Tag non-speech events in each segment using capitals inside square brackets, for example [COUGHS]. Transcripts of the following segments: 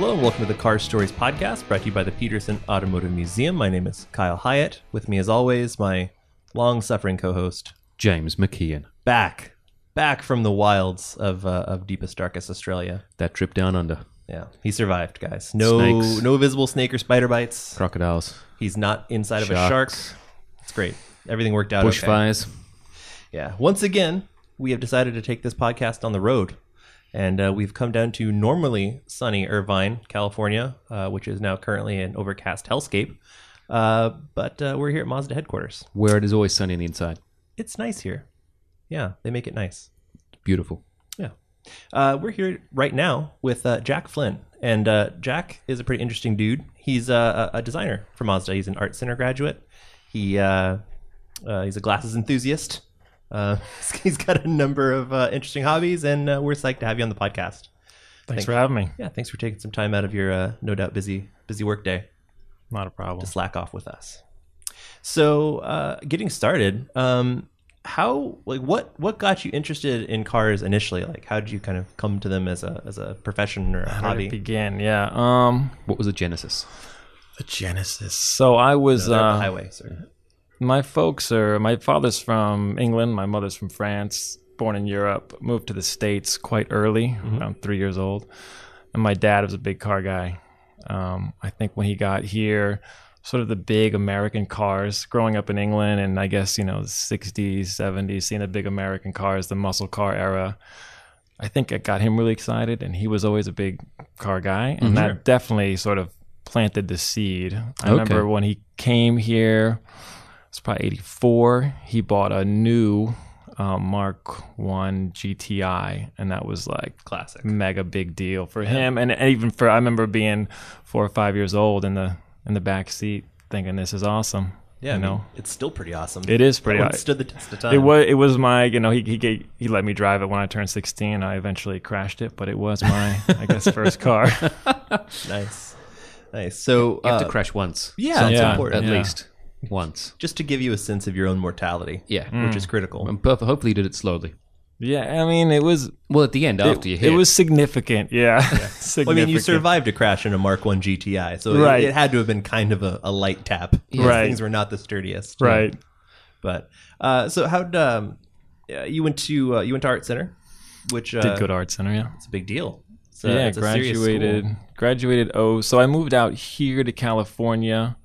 Hello and welcome to the Car Stories podcast brought to you by the Petersen Automotive Museum. My name is Kyle Hyatt. With me, as always, my long suffering co host, James McKeon. back, back from the wilds of, uh, of deepest, darkest Australia. That trip down under. Yeah, he survived, guys. No, Snakes. no visible snake or spider bites. Crocodiles. He's not inside of a shark. Sharks. It's great. Everything worked out. okay. Bushfires. Yeah. Once again, we have decided to take this podcast on the road. And uh, we've come down to normally sunny Irvine, California, uh, which is now currently an overcast hellscape. Uh, but uh, we're here at Mazda headquarters. Where it is always sunny on the inside. It's nice here. Yeah, they make it nice. Beautiful. Yeah. Uh, we're here right now with uh, Jacques Flynn. And uh, Jacques is a pretty interesting dude. He's a, a designer for Mazda. He's an art center graduate. He uh, uh, he's a glasses enthusiast. Uh, [LAUGHS] he's got a number of uh, interesting hobbies, and uh, we're psyched to have you on the podcast. Thanks for having me. Yeah, thanks for taking some time out of your uh, no doubt busy busy work day Not a problem. to slack off with us. So, uh, getting started, um, how like what what got you interested in cars initially? Like, how did you kind of come to them as a as a profession or a How did hobby? it begin? Yeah. Um, What was the genesis? the Genesis. So I was They're on the uh, highway, sir. My folks are my father's from England, my mother's from France, born in Europe, moved to the States quite early, around three years old. And my dad was a big car guy. Um, I think when he got here, sort of the big American cars, growing up in England and I guess, you know, the 60s, 70s, seeing the big American cars, the muscle car era. I think it got him really excited, and he was always a big car guy, and that definitely sort of planted the seed. I Okay. remember when he came here, it's probably 84. He bought a new um, Mark One GTI, and that was like Classic. mega big deal for him, and, and even for I remember being four or five years old in the in the back seat, thinking this is awesome. Yeah, you I mean, know. it's still pretty awesome. It is pretty That one aw- stood the test of time. It was it was my you know he he gave, he let me drive it when I turned 16. I eventually crashed it, but it was my I guess [LAUGHS] first car. nice, nice. So, You have uh, to crash once. yeah, Something, Yeah. important. At Yeah. least once. just to give you a sense of your own mortality. Yeah. which is critical. And perf- hopefully you did it slowly. yeah, I mean it was Well, at the end, after you it, hit. it was significant. Yeah, [LAUGHS] Well, I mean, you survived a crash in a Mark One GTI, so it- Right. it, had to have been kind of a, a light tap. because Right. things were not the sturdiest. right. But uh, so how would um, yeah, you went to uh, you went to Art Center, which uh, Did good art center. Yeah. it's a big deal. It's a, yeah, it's a serious graduated school. graduated oh so I moved out here to California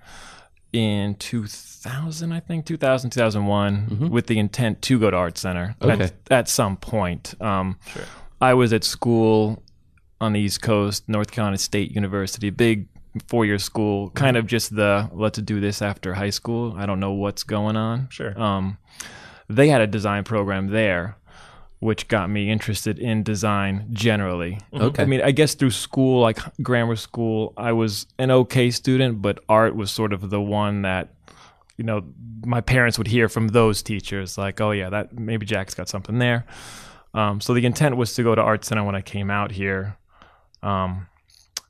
in 2000 I think 2000 2001 with the intent to go to art center. Okay. at, at some point um I was at school on the East Coast North Carolina State University big four-year school kind of just the let's do this after high school. I don't know what's going on. Sure. um they had a design program there which got me interested in design generally. Okay. I mean, I guess through school, like grammar school, I was an okay student, but art was sort of the one that, you know, my parents would hear from those teachers, like, oh, yeah, that maybe Jacques's got something there. Um, so the intent was to go to art center when I came out here. Um,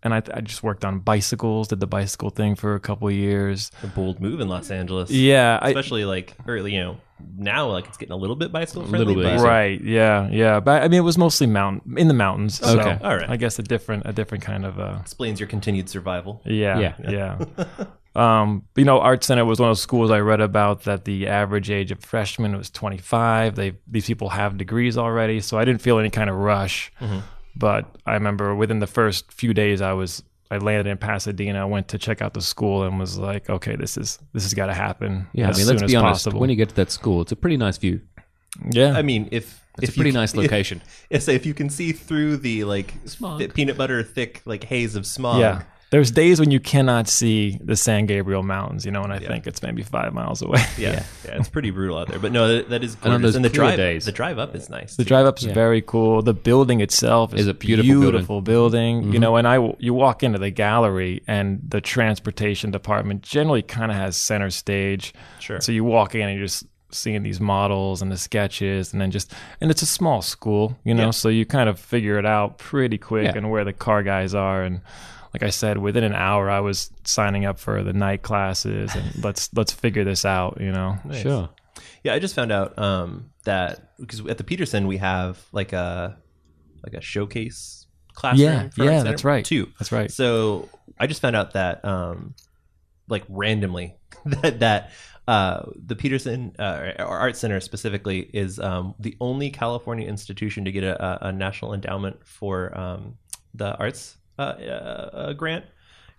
and I, I just worked on bicycles, did the bicycle thing for a couple of years. a bold move in Los Angeles. Yeah, I, especially like early, you know, now like it's getting a little bit bicycle friendly. little bit, right yeah yeah but i mean it was mostly mountain in the mountains so Okay. All right. i guess a different a different kind of uh explains your continued survival. yeah Yeah. yeah, [LAUGHS] um you know art center was one of those schools i read about that the average age of freshmen was 25 they these people have degrees already so i didn't feel any kind of rush but i remember within the first few days i was I landed in Pasadena, I went to check out the school, and was like, "Okay, this is this has got to happen yeah, as I mean, soon let's be honest. possible." When you get to that school, it's a pretty nice view. yeah, I mean, if It's if a pretty you, nice [LAUGHS] location. [LAUGHS] If, say if you can see through the like Smog. peanut butter thick like haze of smog. Yeah. There's days when you cannot see the San Gabriel Mountains, you know, and I think it's maybe five miles away. [LAUGHS] Yeah, [LAUGHS] yeah, it's pretty brutal out there. But no, that, that is And on gorgeous. those And the drive, days. the drive up is nice. The too. drive up's very cool. The building itself is, Is a beautiful building. beautiful building. You know, mm-hmm. and I you walk into the gallery and the transportation department generally kind of has center stage. Sure. So you walk in and you're just seeing these models and the sketches and then just and it's a small school, you know, Yeah. so you kind of figure it out pretty quick Yeah. and where the car guys are and like I said, within an hour I was signing up for the night classes and [LAUGHS] let's let's figure this out, you know. Sure. Yeah, I just found out um, that because at the Petersen we have like a like a showcase classroom. Yeah, for yeah, that's right. Too. That's right. So I just found out that, um, like randomly, [LAUGHS] that that uh, the Petersen uh, or Art Center specifically is um, the only California institution to get a, a, a national endowment for um, the arts uh, uh, grant.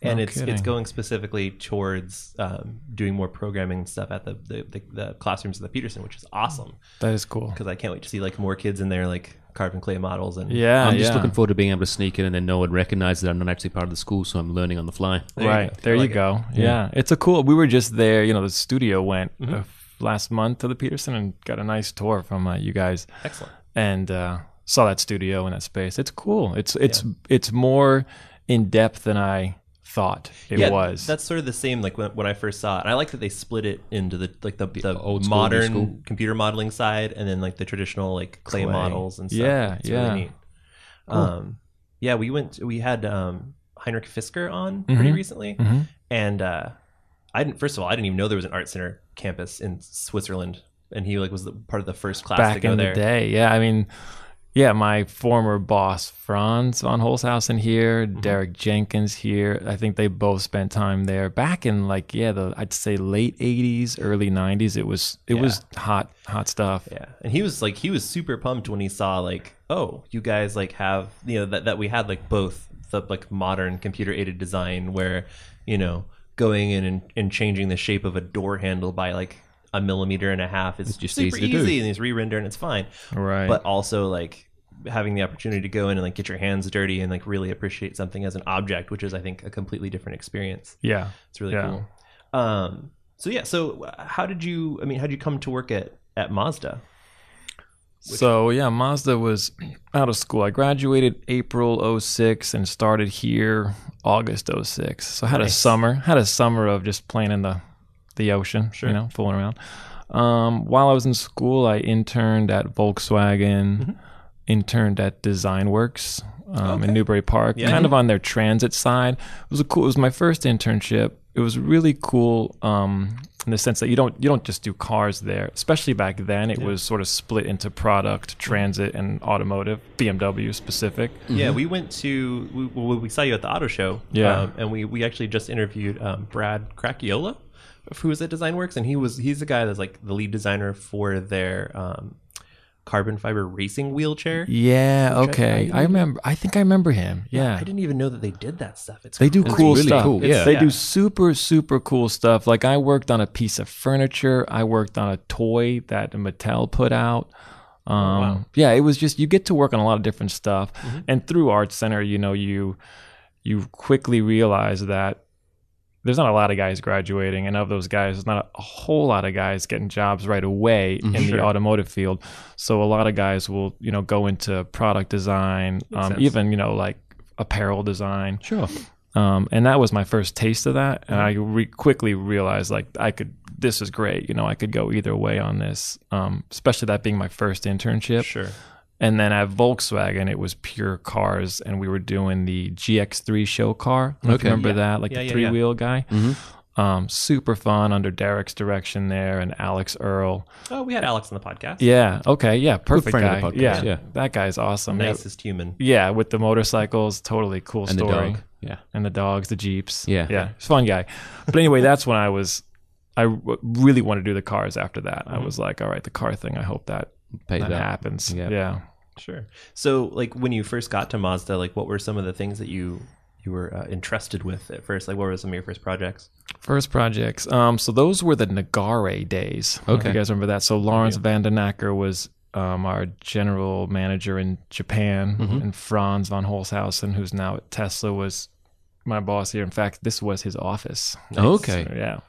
And No it's kidding. it's going specifically towards um, doing more programming stuff at the, the, the, the classrooms of the Petersen, which is awesome That is cool. because I can't wait to see like more kids in there like carving clay models and Yeah, I'm just yeah. looking forward to being able to sneak in and then no one recognizes that I'm not actually part of the school, so I'm learning on the fly. There right go. there you like it. go. Yeah. it's a cool. We were just there. You know, the studio went Mm-hmm. uh, last month to the Petersen and got a nice tour from uh, you guys, excellent. and uh, saw that studio in that space. It's cool. It's it's it's more in depth than I thought it yeah, was. That's sort of the same like when, when I first saw it. And I like that they split it into the like the, the old school, modern school. computer modeling side and then like the traditional like clay, Clay. models and stuff. Yeah, it's yeah. really neat. Um, yeah, we went. We had um, Henrik Fisker on pretty Mhm. recently, Mhm. and uh, I didn't. First of all, I didn't even know there was an art center campus in Switzerland, and he like was the, part of the first class to back go in there. the day. Yeah, I mean, yeah, my former boss Franz von Holzhausen here, Mm-hmm. Derek Jenkins here. I think they both spent time there back in like yeah, the I'd say late '80s, early '90s. It was it was hot hot stuff. Yeah, and he was like he was super pumped when he saw like oh you guys like have you know that that we had like both the like modern computer aided design where you know going in and, and changing the shape of a door handle by like a millimeter and a half is It's just super easy easy and it's re-render and it's fine Right. but also like having the opportunity to go in and like get your hands dirty and like really appreciate something as an object which is i think a completely different experience yeah. it's really Yeah. cool um so yeah so uh, how did you i mean how did you come to work at at mazda So yeah, Mazda was out of school. I graduated April 06 and started here August 06. So I had a Nice. summer, had a summer of just playing in the the ocean, Sure. you know, fooling around. Um, while I was in school, I interned at Volkswagen, Mm-hmm. interned at Design Works um, Okay. in Newbury Park, Yeah. kind of on their transit side. It was a cool. It was my first internship. It was really cool um, in the sense that you don't you don't just do cars there. Especially back then, it was sort of split into product, transit, and automotive. BMW specific. Yeah, we went to we, well, we saw you at the auto show. Yeah. um, and we we actually just interviewed um, Brad Cracchiola, who was at DesignWorks, and he was he's the guy that's like the lead designer for their um, carbon fiber racing wheelchair. Yeah. Okay. I- I, remember. I think I remember him. Yeah. I didn't even know that they did that stuff. It's They do crazy. cool really stuff. cool, It's- yeah. They Yeah. do super, super cool stuff. Like I worked on a piece of furniture. I worked on a toy that Mattel put out. Um, Oh, wow. Yeah, it was just you get to work on a lot of different stuff, Mm-hmm. and through Art Center, you know, you you quickly realize that there's not a lot of guys graduating, and of those guys, there's not a, whole lot of guys getting jobs right away in Sure. the automotive field. So a lot of guys will, you know, go into product design, um, even you know, like apparel design. Sure. Um, and that was my first taste of that, and Mm-hmm. I re- quickly realized like I could. This is great, you know. I could go either way on this, um, especially that being my first internship. Sure. And then at Volkswagen, it was pure cars, and we were doing the GX3 show car. I don't know if you Okay. remember Yeah. that, like Yeah, the yeah, three wheel guy. Mhm. Um, super fun under Derek's direction there, and Alex Earle. Oh, we had Alex on the podcast. Yeah. Okay. Yeah. Perfect guy. podcast, yeah, yeah. That guy's awesome. Yeah. nicest human. Yeah, with the motorcycles, totally cool And the story. Yeah. and the dogs, the jeeps. Yeah. yeah, he's a fun guy. But anyway, that's when I was, I w- really wanted to do the cars. After that, I was like, all right, the car thing. I hope that Paid that up. happens. Yeah. Yeah. Sure. So, like when you first got to Mazda, like what were some of the things that you you were uh, entrusted with at first? Like, what were some of your first projects? First projects. Um, so those were the Nagare days. I don't know if Okay. you guys remember that? So Laurens Van den Acker was um, our general manager in Japan, and Franz von Holzhausen, who's now at Tesla, was my boss here. In fact, this was his office. Okay. So, yeah.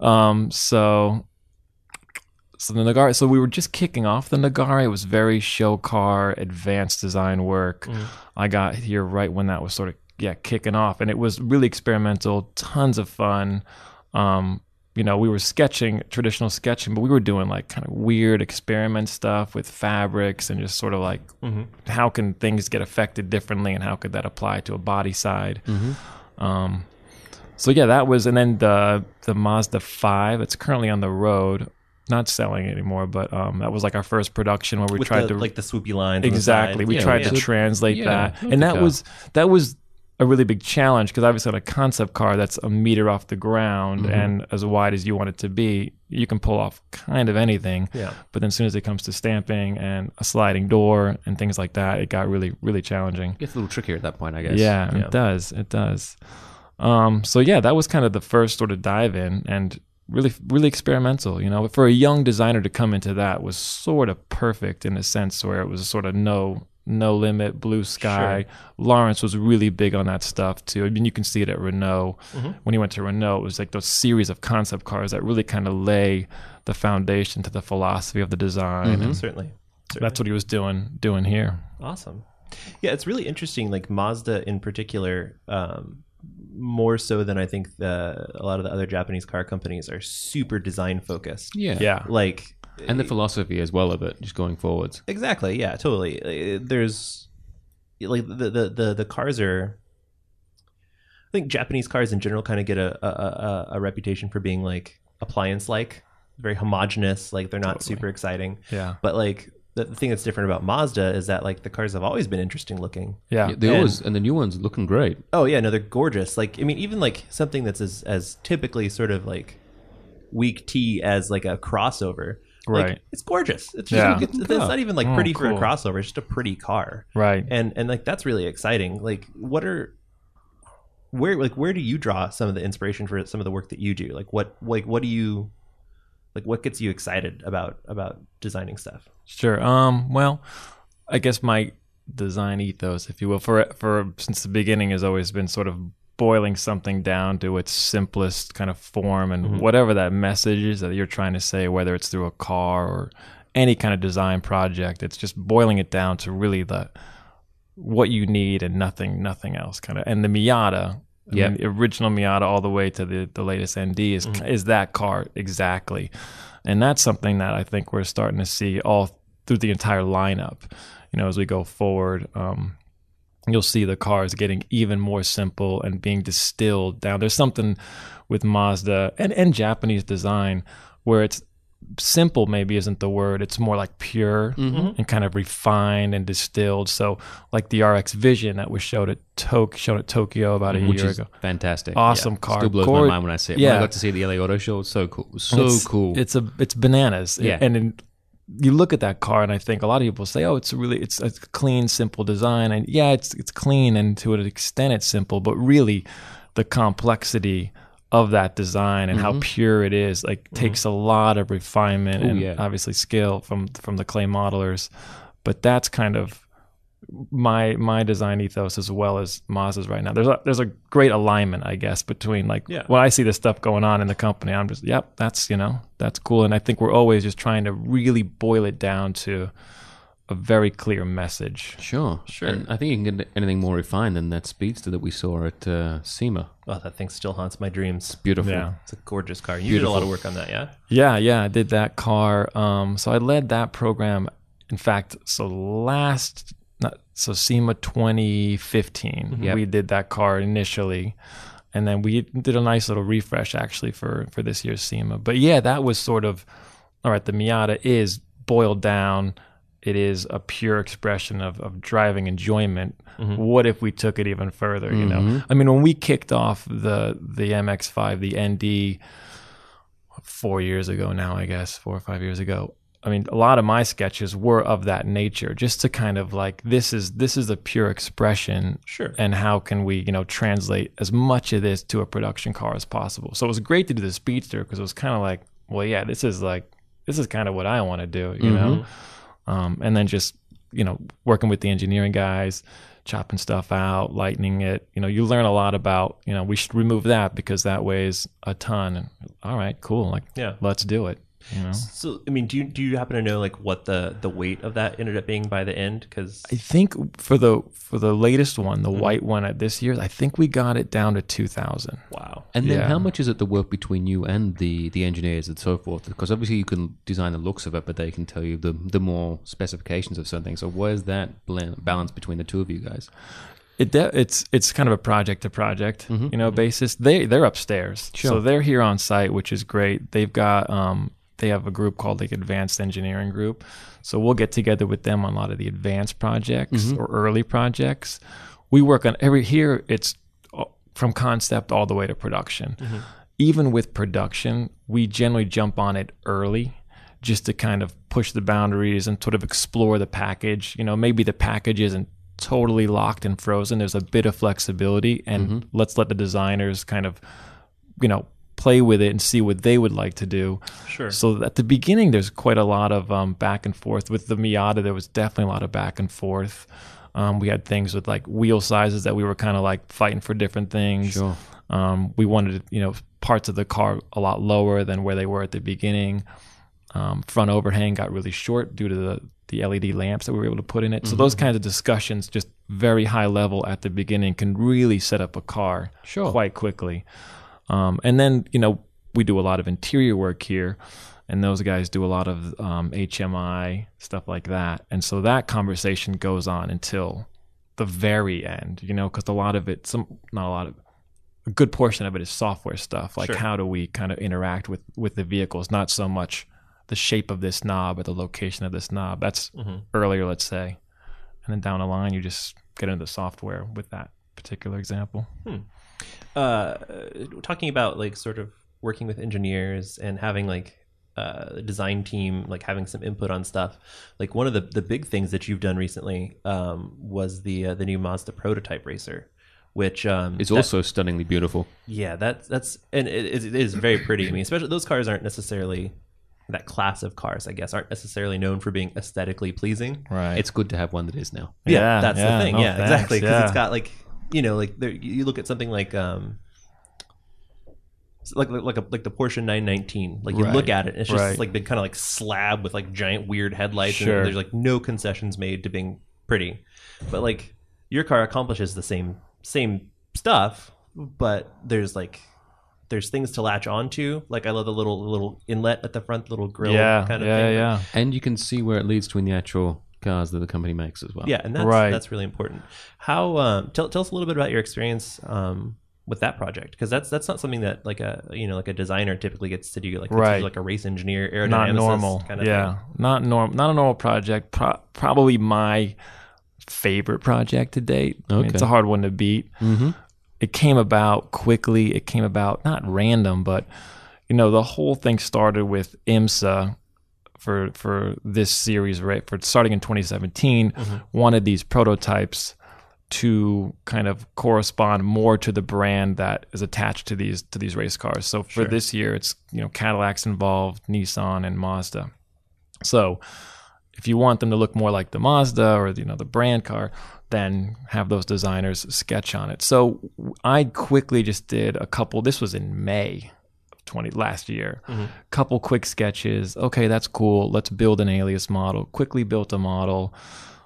Um, so so the Nagare so we were just kicking off the Nagare. It was very show car, advanced design work. I got here right when that was sort of yeah, kicking off and it was really experimental, tons of fun. Um, you know, we were sketching traditional sketching, but we were doing like kind of weird experiment stuff with fabrics and just sort of like how can things get affected differently and how could that apply to a body side. Um, so yeah, that was, and then the the Mazda five. It's currently on the road. Not selling anymore, but um, that was like our first production where we with tried the, to like the swoopy lines. exactly we Yeah, tried yeah. to translate Yeah, that and that was that was a really big challenge because obviously on a concept car that's a meter off the ground Mm-hmm. and as wide as you want it to be you can pull off kind of anything Yeah. but then as soon as it comes to stamping and a sliding door and things like that it got really really challenging Gets a little trickier at that point, I guess. yeah, Yeah. it does. It does. Um, so yeah, that was kind of the first sort of dive in and really, really experimental. You know, for a young designer to come into that was sort of perfect in a sense where it was sort of no, no limit, blue sky. Laurens was really big on that stuff too. I mean, you can see it at Renault. When he went to Renault, it was like those series of concept cars that really kind of lay the foundation to the philosophy of the design. And certainly. that's what he was doing, doing here. Awesome. Yeah, it's really interesting. Like Mazda in particular, um, more so than I think the, a lot of the other Japanese car companies are super design focused. Yeah. Yeah. Like And the philosophy as well of it, just going forwards. exactly, yeah, totally. Uh, There's like the the the, the cars are. I think Japanese cars in general kind of get a, a, a, a reputation for being like appliance like, very homogenous. Like they're not super exciting. Yeah. But like the, the thing that's different about Mazda is that like the cars have always been interesting looking. Yeah. Yeah, they And- always and the new ones looking great. Oh yeah, no, they're gorgeous. Like I mean, even like something that's as as typically sort of like weak T as like a crossover. Like, Right. it's gorgeous. It's just Yeah. it's, it's not even like Oh, pretty for a cool. crossover. It's just a pretty car. Right. And and like that's really exciting. Like what are where like where do you draw some of the inspiration for some of the work that you do? Like what like what do you like what gets you excited about about designing stuff? Sure. Um. Well, I guess my design ethos, if you will, for for since the beginning has always been sort of boiling something down to its simplest kind of form and whatever that message is that you're trying to say, whether it's through a car or any kind of design project, it's just boiling it down to really the what you need and nothing nothing else kind of and the Miata Yeah. the original Miata all the way to the, the latest ND is is that car exactly, and that's something that I think we're starting to see all through the entire lineup. You know, as we go forward, um, you'll see the cars getting even more simple and being distilled down. There's something with Mazda and, and Japanese design where it's simple maybe isn't the word it's more like pure mm-hmm. and kind of refined and distilled so like the rx vision that was showed at Tok- shown at tokyo about a mm-hmm. which year is ago fantastic. Awesome Yeah. car. Still blows Gor- my mind when I see it. When Yeah. I got to see the LA Auto Show, it's so cool. So it's, cool. It's a it's bananas. Yeah. And in, you look at that car, and I think a lot of people say, "Oh, it's really it's a clean, simple design." And yeah, it's it's clean, and to an extent, it's simple. But really, the complexity of that design and how mm-hmm. pure it is like mm-hmm. takes a lot of refinement and yeah. obviously skill from from the clay modelers. But that's kind of my my design ethos as well as Mazda's right now. There's a there's a great alignment, I guess, between like Yeah. when I see this stuff going on in the company, I'm just yep, that's you know that's cool, and I think we're always just trying to really boil it down to a very clear message. Sure, Sure. And I think you can get anything more refined than that Speedster that we saw at uh, SEMA. Oh, that thing still haunts my dreams. Beautiful. Yeah. It's a gorgeous car. You did a lot of work on that, yeah? Yeah, yeah, I did that car. Um, so I led that program. In fact, so last, not, so SEMA 2015, Yep. we did that car initially, and then we did a nice little refresh actually for for this year's SEMA. But yeah, that was sort of all right. The Miata is boiled down. It is a pure expression of, of driving enjoyment. Mm-hmm. What if we took it even further? You know, mm-hmm. I mean, when we kicked off the the MX5, the ND, four years ago now, I guess, four or five years ago. I mean, a lot of my sketches were of that nature, just to kind of like this is this is a pure expression, Sure. and how can we, you know, translate as much of this to a production car as possible? So it was great to do the Speedster because it was kind of like, well, yeah, this is like this is kind of what I want to do, you mm-hmm. know, um, and then just you know working with the engineering guys chopping stuff out lightening it. You know you learn a lot about you know we should remove that because that weighs a ton. And all right cool. Like Yeah. let's do it you know So, I mean, do you do you happen to know like what the the weight of that ended up being by the end? Because i think for the for the latest one the mm-hmm. white one at this year, i think we got it down to 2000 wow, And then Yeah. how much is it the work between you and the, the engineers and so forth? Because obviously you can design the looks of it, but they can tell you the the more specifications of certain things. So where's that blend, balance between the two of you guys? it de- it's it's kind of a project to project mm-hmm. you know mm-hmm. basis they they're upstairs so they're here on site which is great they've got um they have a group called like Advanced Engineering Group. So we'll get together with them on a lot of the advanced projects mm-hmm. or early projects. We work on every here. It's from concept all the way to production. Mm-hmm. Even with production, we generally jump on it early just to kind of push the boundaries and sort of explore the package. You know, maybe the package isn't totally locked and frozen. There's a bit of flexibility, and mm-hmm. let's let the designers kind of, you know, play with it and see what they would like to do. Sure. So at the beginning, there's quite a lot of um, back and forth with the Miata. There was definitely a lot of back and forth. Um, we had things with like wheel sizes that we were kind of like fighting for different things. Sure. Um, we wanted, you know, parts of the car a lot lower than where they were at the beginning. Um, front overhang got really short due to the, the LED lamps that we were able to put in it. So those kinds of discussions, just very high level at the beginning, can really set up a car Sure. quite quickly. Um, and then, you know, we do a lot of interior work here, and those guys do a lot of um, HMI stuff like that. And so that conversation goes on until the very end, you know, because a lot of it, some not a lot of, a good portion of it is software stuff. Like Sure. how do we kind of interact with with the vehicles, not so much the shape of this knob or the location of this knob. That's earlier, let's say, and then down the line you just get into the software with that particular example. Uh, talking about like sort of working with engineers and having like uh, a design team like having some input on stuff like one of the, the big things that you've done recently um, was the uh, the new Mazda prototype racer which um, It's that- also stunningly beautiful. yeah that's that's and it, it is very pretty I mean especially those cars aren't necessarily that class of cars I guess aren't necessarily known for being aesthetically pleasing Right. It's good to have one that is now. yeah, Yeah, that's yeah, the thing. no, yeah, thanks, exactly. Because yeah. it's got like you know, like there, you look at something like um, like like like, a, like the Porsche 919. Like you Right, look at it, and it's just right. like big kind of like slab with like giant weird headlights, Sure. and there's like no concessions made to being pretty. But like your car accomplishes the same same stuff, but there's like there's things to latch onto. Like I love the little little inlet at the front, little grill yeah, kind of yeah, thing. yeah. And you can see where it leads to in the actual cars that the company makes as well. Yeah, and that's Right. that's really important. How um, tell tell us a little bit about your experience um, with that project because that's that's not something that like a you know like a designer typically gets to do like Right. like a race engineer aerodynamicist Not normal. kind of yeah, thing. not norm, not a normal project. Pro- probably my favorite project to date. I mean, it's a hard one to beat. Mm-hmm. It came about quickly. It came about not random, but you know the whole thing started with IMSA for for this series right for starting in 2017 mm-hmm. wanted these prototypes to kind of correspond more to the brand that is attached to these to these race cars. So for this year, it's you know Cadillac's involved, Nissan, and Mazda. So if you want them to look more like the Mazda or you know the brand car, then have those designers sketch on it. So I quickly just did a couple. This was in May. Of 20 last year. Couple quick sketches. Okay that's cool. Let's build an alias model. Quickly built a model.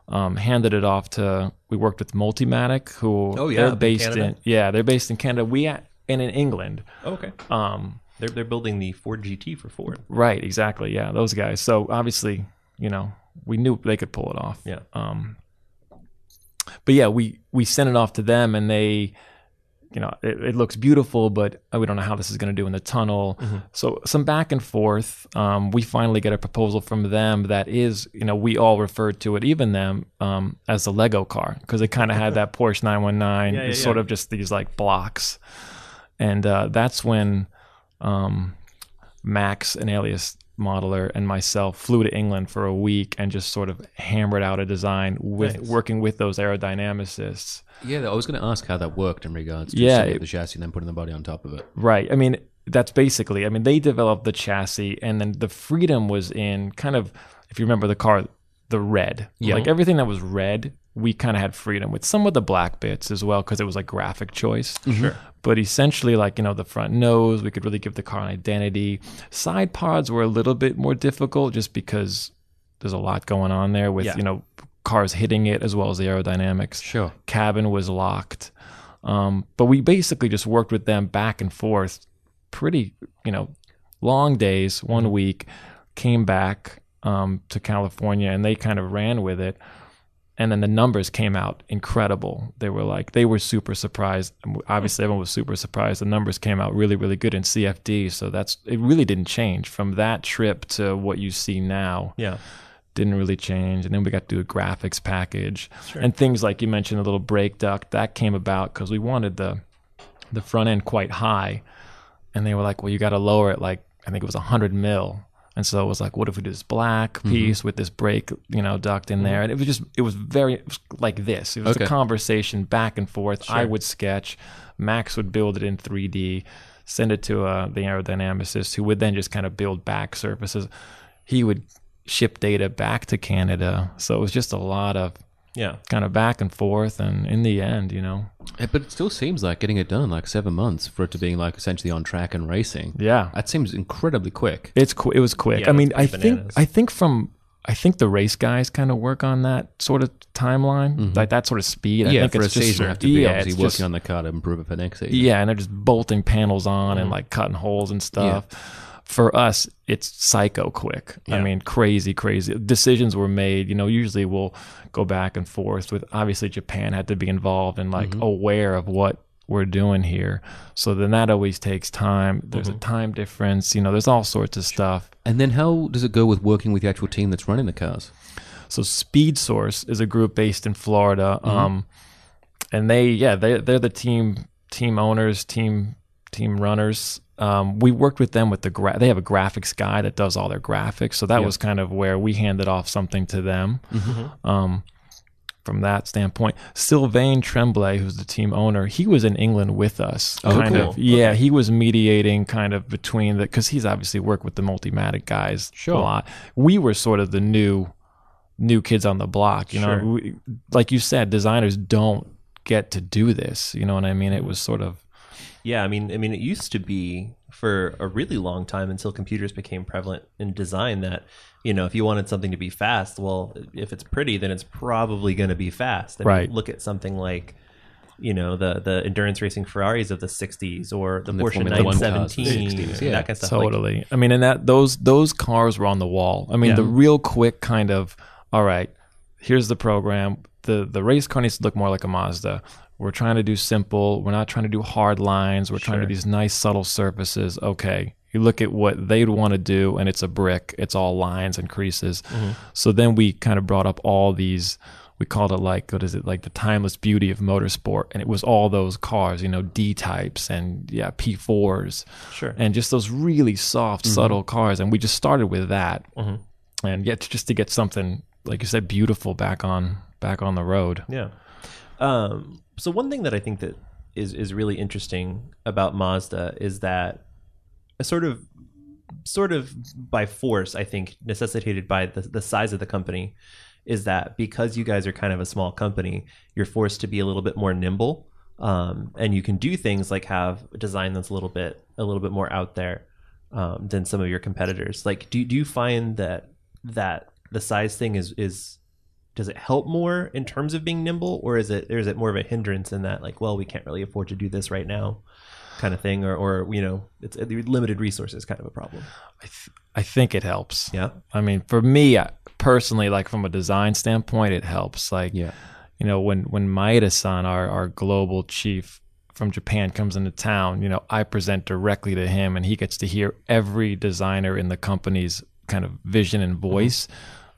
Um, handed it off to we worked with multimatic who Oh, yeah, they're up in based in yeah they're based in canada. We at, and in england. Okay. Um, they're they're building the Ford GT for Ford. Right exactly. Yeah those guys. So obviously you know we knew they could pull it off. Yeah. Um, but yeah, we we sent it off to them, and they, you know, it, it looks beautiful, but uh, we don't know how this is going to do in the tunnel. So some back and forth. Um, we finally get a proposal from them that is, you know, we all referred to it, even them, um, as the Lego car because it kind of had that [LAUGHS] Porsche 919, Yeah, yeah, it's sort of just these like blocks, and uh, that's when um, Max, and alias modeler, and myself flew to England for a week and just sort of hammered out a design with Nice. working with those aerodynamicists. Yeah, I was going to ask how that worked in regards to Yeah, it- the chassis and then putting the body on top of it. Right. I mean, that's basically, I mean, they developed the chassis and then the freedom was in kind of, if you remember the car, the red. Yeah. Like everything that was red, we kind of had freedom with some of the black bits as well because it was like graphic choice. Sure. But essentially, like, you know, the front nose, we could really give the car an identity. Side pods were a little bit more difficult just because there's a lot going on there with, Yeah. you know, cars hitting it as well as the aerodynamics Sure. cabin was locked. Um, but we basically just worked with them back and forth, pretty, you know, long days, one week, came back um, to California and they kind of ran with it. and then the numbers came out incredible. They were like they were super surprised. Obviously, everyone was super surprised. The numbers came out really, really good in CFD. So that's it. Really didn't change from that trip to what you see now. Yeah. Didn't really change. And then we got to do a graphics package and things like you mentioned, a little brake duct that came about because we wanted the the front end quite high, and they were like, well, you got to lower it like I think it was hundred mil. And so it was like, what if we do this black Mm-hmm. piece with this brake, you know, duct in there? And it was just, it was very it was like this. It was Okay. a conversation back and forth. I would sketch, Max would build it in 3D, send it to uh, the aerodynamicist, who would then just kind of build back surfaces. He would ship data back to Canada. So it was just a lot of Yeah. kind of back and forth. And in the end, you know, But it still seems like getting it done like seven months for it to being like essentially on track and racing. yeah, That seems incredibly quick. It's qu- it was quick. Yeah, I mean, I pretty think. I think from I think the race guys kind of work on that sort of timeline, like that sort of speed. I yeah, think for a it's just season, have to be yeah, obviously working just- on the car to improve it for next season. yeah, and they're just bolting panels on Mm-hmm. and like cutting holes and stuff. For us, it's psycho quick. I mean, crazy, crazy. Decisions were made. You know, usually we'll go back and forth with. Obviously, Japan had to be involved and like Mm-hmm. aware of what we're doing here. So then that always takes time. There's Mm-hmm. a time difference. You know, there's all sorts of stuff. And then how does it go with working with the actual team that's running the cars? So SpeedSource is a group based in Florida, Mm-hmm. um, and they yeah they they're the team team owners, team team runners. Um, we worked with them with the gra- they have a graphics guy that does all their graphics, so that was kind of where we handed off something to them. Mm-hmm. Um, from that standpoint, Sylvain Tremblay, who's the team owner, he was in England with us. Oh, kind cool. of, yeah, he was mediating kind of between the because he's obviously worked with the Multimatic guys Sure. a lot. We were sort of the new new kids on the block. You know, we, like you said, designers don't get to do this. You know what I mean? It was sort of Yeah, I mean, I mean, it used to be for a really long time until computers became prevalent in design that you know if you wanted something to be fast, well, if it's pretty, then it's probably going to be fast. I mean, Right. look at something like you know the the endurance racing Ferraris of the '60s or the And the Porsche Formula One cars of the 917, 60s, yeah. that kind of stuff. Like, Totally. I mean, and that those those cars were on the wall. I mean, Yeah. the real quick kind of all right. Here's the program. the The race car needs to look more like a Mazda. We're trying to do simple. We're not trying to do hard lines. We're trying to do these nice subtle surfaces. Okay. You look at what they'd want to do, and it's a brick. It's all lines and creases. Mm-hmm. So then we kind of brought up all these. We called it like what is it like the timeless beauty of motorsport, and it was all those cars, you know, D types and yeah P fours, Sure. and just those really soft, mm-hmm. subtle cars. And we just started with that, mm-hmm. and yet just to get something like you said, beautiful back on back on the road. Yeah. Um, so one thing that I think that is is really interesting about Mazda is that a sort of sort of by force, I think, necessitated by the, the size of the company, is that because you guys are kind of a small company, you're forced to be a little bit more nimble. Um, and you can do things like have a design that's a little bit a little bit more out there um, than some of your competitors. Like, do do you find that that the size thing is is does it help more in terms of being nimble, or is it or is it more of a hindrance in that like, well, we can't really afford to do this right now, kind of thing, or or you know, it's uh, limited resources kind of a problem. I, th- I think it helps. Yeah, I mean, for me I- personally, like from a design standpoint, it helps. Like, Yeah. you know, when when Maeda-san, our our global chief from Japan, comes into town, you know, I present directly to him, and he gets to hear every designer in the company's kind of vision and voice.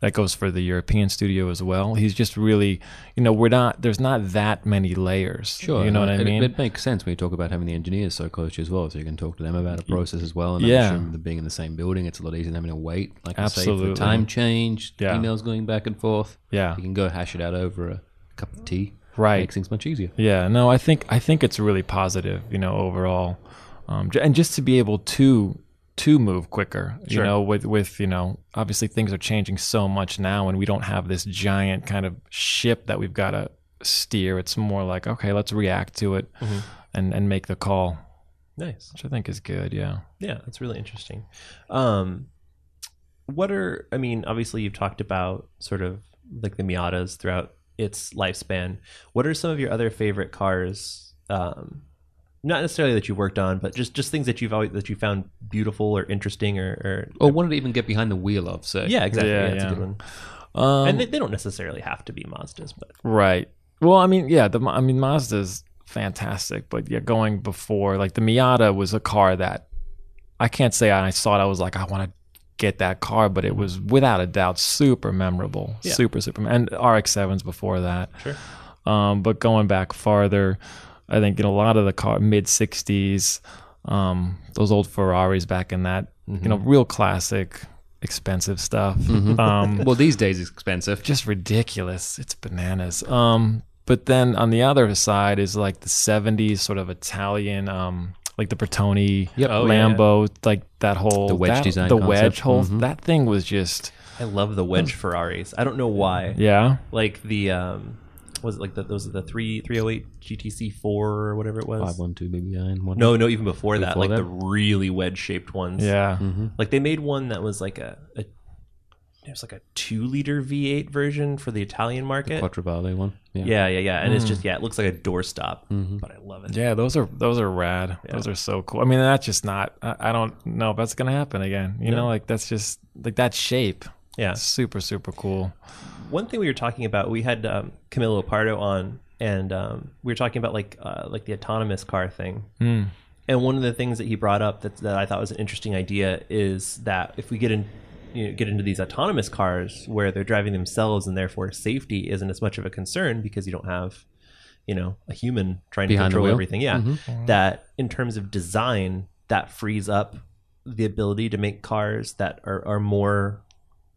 That goes for the European studio as well. He's just really, you know, we're not. There's not that many layers. Sure. you know what I mean. It, makes sense when you talk about having the engineers so close to you as well, so you can talk to them about a process as well. And Yeah. Being in the same building, it's a lot easier than having to wait. Like I say, for the time change, Yeah. emails going back and forth. Yeah. You can go hash it out over a cup of tea. Right. Makes things much easier. Yeah, no, I think I think it's really positive, you know, overall, um, and just to be able to to move quicker, you Sure. know, with with you know, obviously things are changing so much now, and we don't have this giant kind of ship that we've got to steer. It's more like okay, let's react to it and and make the call, nice. which I think is good. Yeah. Yeah, that's really interesting. Um, what are I mean? Obviously, you've talked about sort of like the Miatas throughout its lifespan. What are some of your other favorite cars? Um, not necessarily that you've worked on, but just just things that you've always that you found beautiful or interesting or, or Or wanted to even get behind the wheel of, So yeah, exactly. Yeah, Yeah, that's yeah. a good one. Um, and they, they don't necessarily have to be Mazdas, but Right. Well, I mean, yeah, the I mean Mazda's fantastic, but yeah, going before like the Miata was a car that I can't say I saw it. I was like, I want to get that car, but it was without a doubt super memorable, Yeah. super super, and RX sevens before that. Sure. Um, but going back farther, I think in a lot of the car mid '60s, um, those old Ferraris back in that, you know, real classic, expensive stuff. Um, [LAUGHS] Well, these days it's expensive. just ridiculous. It's bananas. Um, but then on the other side is like the '70s sort of Italian, um, like the Bertone, Yep. Oh, yeah, Lambo, like that whole The wedge that- design the concept. wedge whole Mhm. that thing was just I love the wedge Ferraris. I don't know why. yeah. Like the um, was it like the, those are the three three hundred eight GTC four or whatever it was. Five one two BBI and one. No, no, even before, that, like that? the really wedge shaped ones. Yeah. Mm-hmm. Like they made one that was like a, a it was like a two liter V8 version for the Italian market. Quattrobale one. Yeah. yeah, yeah, yeah. And it's just yeah, it looks like a doorstop, Mhm. but I love it. Yeah, those are those are rad. Those are so cool. I mean, that's just not. I, I don't know if that's gonna happen again. You know, like that's just like that shape. Yeah. Super super cool. One thing we were talking about, we had um, Camilo Pardo on, and um, we were talking about like uh, like the autonomous car thing. Mm. And one of the things that he brought up that, that I thought was an interesting idea is that if we get in, you know, get into these autonomous cars where they're driving themselves and therefore safety isn't as much of a concern because you don't have, you know, a human trying to Behind the control everything. Yeah, Mhm. that in terms of design, that frees up the ability to make cars that are, are more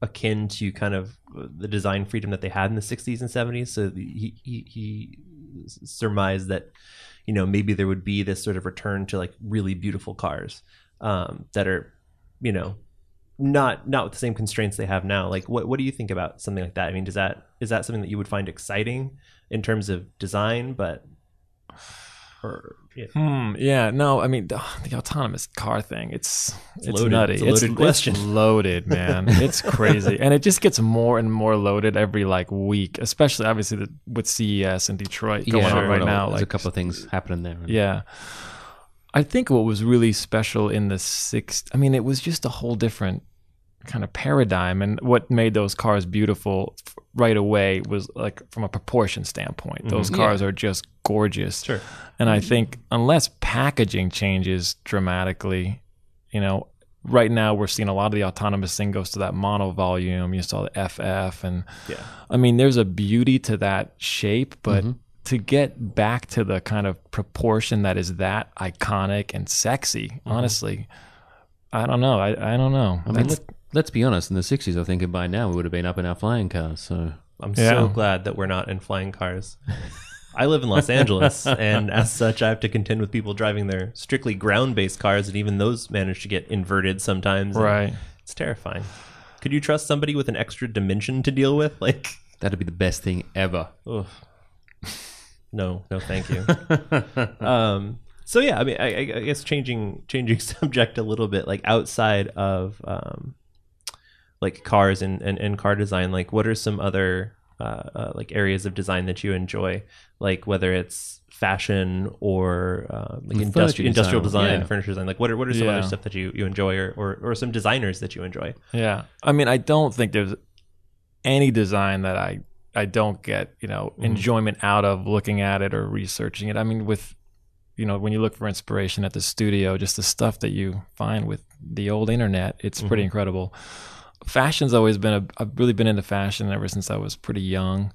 akin to kind of the design freedom that they had in the 60s and 70s. So he, he, he surmised that, you know, maybe there would be this sort of return to like really beautiful cars um, that are, you know, not not with the same constraints they have now. Like, what what do you think about something like that? I mean, does that is that something that you would find exciting in terms of design, but or yeah. Hmm. Yeah. No. I mean, the, the autonomous car thing. It's it's, loaded. nutty. It's a loaded it's, question. It's loaded, [LAUGHS] man. it's crazy, and it just gets more and more loaded every like week. Especially, obviously, the, with CES in Detroit going on right now. There's Like, a couple of things happening there. yeah. I think what was really special in the sixth. I mean, it was just a whole different kind of paradigm, and what made those cars beautiful right away was like from a proportion standpoint. Those Mhm. cars are just gorgeous. Sure. And I think unless packaging changes dramatically, you know, right now we're seeing a lot of the autonomous thing goes to that mono volume. You saw the FF, and Yeah. I mean, there's a beauty to that shape, but Mhm. to get back to the kind of proportion that is that iconic and sexy, honestly, I don't know. I, I don't know. I mean, let, let's be honest. In the '60s, I think by now we would have been up in our flying cars. So I'm Yeah. so glad that we're not in flying cars. [LAUGHS] I live in Los Angeles, [LAUGHS] and as such, I have to contend with people driving their strictly ground-based cars, and even those manage to get inverted sometimes. and right. It's terrifying. Could you trust somebody with an extra dimension to deal with? Like, that'd be the best thing ever. ugh. no, no, thank you. [LAUGHS] um, so yeah, I mean, I, I I guess changing changing subject a little bit, like outside of um, like cars and, and, and car design, like what are some other uh, uh, like areas of design that you enjoy, like whether it's fashion or uh, like Mm, industri- industrial design, yeah. furniture design. Like what are what are some Yeah. other stuff that you, you enjoy, or, or or some designers that you enjoy? Yeah. I mean, I don't think there's any design that I I don't get, you know, Mhm. enjoyment out of looking at it or researching it. I mean, with you know, when you look for inspiration at the studio, just the stuff that you find with the old internet, it's pretty Mhm. incredible. Fashion's always been a I've really been into fashion ever since I was pretty young.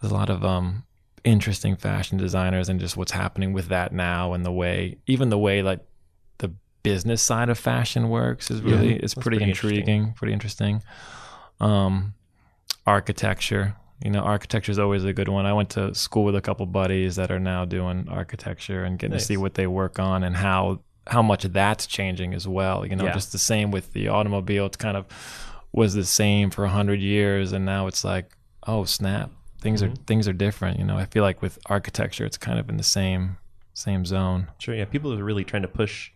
There's a lot of um interesting fashion designers and just what's happening with that now and the way even the way like the business side of fashion works is really is that's pretty, pretty interesting. intriguing, pretty interesting. Um architecture, you know, architecture is always a good one. I went to school with a couple buddies that are now doing architecture and getting Nice. to see what they work on and how how much that's changing as well. You know, Yeah. just the same with the automobile. It's kind of was the same for a hundred years, and now it's like, oh snap, things are Mhm. things are different. You know, I feel like with architecture, it's kind of in the same same zone. Sure, yeah. People are really trying to push,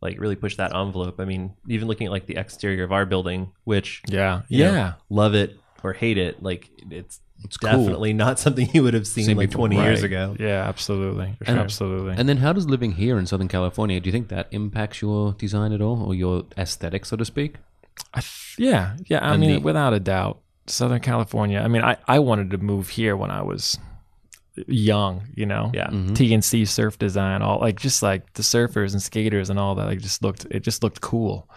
like, really push that envelope. I mean, even looking at like the exterior of our building, which Yeah, you know, yeah, love it or hate it, like it's It's cool. definitely not something [LAUGHS] you would have seen, Seen like before, 20 years ago. yeah, absolutely, sure. absolutely. And then, how does living here in Southern California? Do you think that impacts your design at all, or your aesthetic, so to speak? I f- yeah, yeah. I And mean, the- without a doubt, Southern California. I mean, I, I wanted to move here when I was young, you know. Yeah. T&C surf design, all like just like the surfers and skaters and all that. Like just looked, it just looked cool.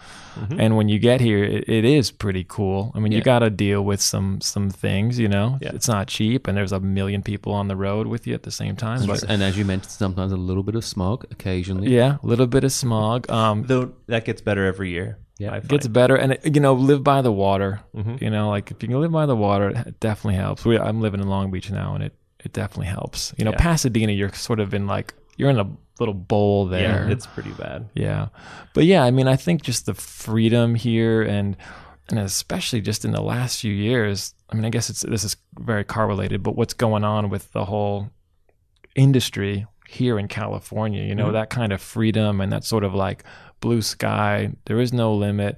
And when you get here, it, it is pretty cool. I mean, you got to deal with some some things, you know. Yeah. It's not cheap, and there's a million people on the road with you at the same time. But And as you mentioned, sometimes a little bit of smog occasionally. yeah, a little bit of smog. Um, Though that gets better every year. Yeah. It gets better and it, you know live by the water Mhm. you know like if you can live by the water it definitely helps we, i'm living in long beach now and it it definitely helps you know Yeah. pasadena you're sort of in like you're in a little bowl there Yeah, it's pretty bad. yeah but yeah i mean i think just the freedom here and and especially just in the last few years i mean i guess it's this is very correlated but what's going on with the whole industry here in california you know Mhm. that kind of freedom and that sort of like blue sky. There is no limit.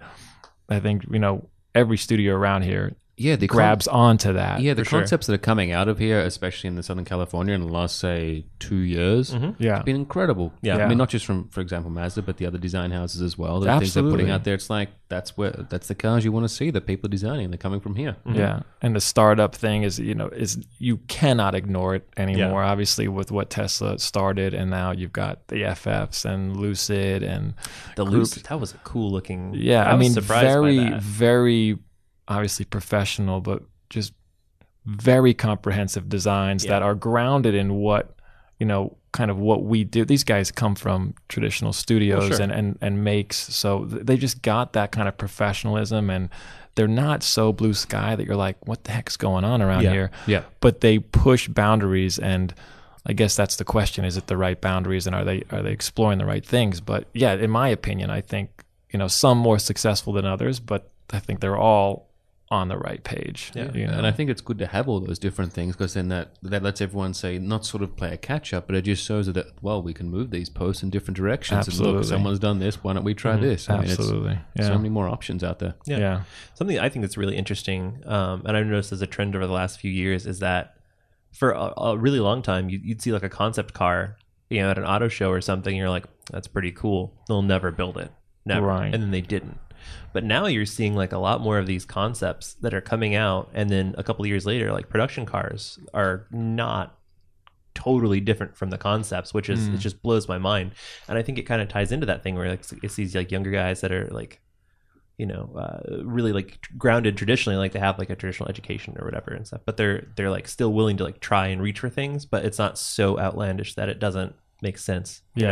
I think you know every studio around here Yeah, the con- grabs onto that yeah, the for sure. concepts that are coming out of here, especially in the Southern California in the last say two years, Mhm. yeah been incredible. Yeah. I mean, not just from, for example, Mazda, but the other design houses as well. The things they're putting out there, it's like that's where that's the cars you want to see that people designing. They're coming from here. Yeah, and the startup thing is you know is you cannot ignore it anymore. Obviously, with what Tesla started, and now you've got the FFs and Lucid and The Group- Lucid, that was a cool looking. yeah. I, was mean, very very obviously professional, but just very comprehensive designs Yeah. that are grounded in what you know kind of what we do these guys come from traditional studios sure. and, and and makes so they just got that kind of professionalism and they're not so blue sky that you're like what the heck's going on around Yeah. here Yeah. but they push boundaries and I guess that's the question is it the right boundaries and are they are they exploring the right things but yeah in my opinion I think you know some more successful than others but I think they're all on the right page Yeah. you know And I think it's good to have all those different things because then that that lets everyone say not sort of play a catch up, but it just shows that well we can move these posts in different directions. And Absolutely. look, someone's done this. Why don't we try this? I mean, it's absolutely yeah so many more options out there. Yeah. yeah Something I think that's really interesting, um, and I've noticed as a trend over the last few years, is that for a, a really long time, you, you'd see like a concept car, you know, at an auto show or something. And you're like, that's pretty cool. They'll never build it, never, Right. and then they didn't. But now you're seeing like a lot more of these concepts that are coming out, and then a couple of years later, like production cars are not totally different from the concepts, which is it just blows my mind. And I think it kind of ties into that thing where like it's these like younger guys that are like you know uh, really like grounded traditionally like they have like a traditional education or whatever and stuff but they're they're like still willing to like try and reach for things but it's not so outlandish that it doesn't make sense you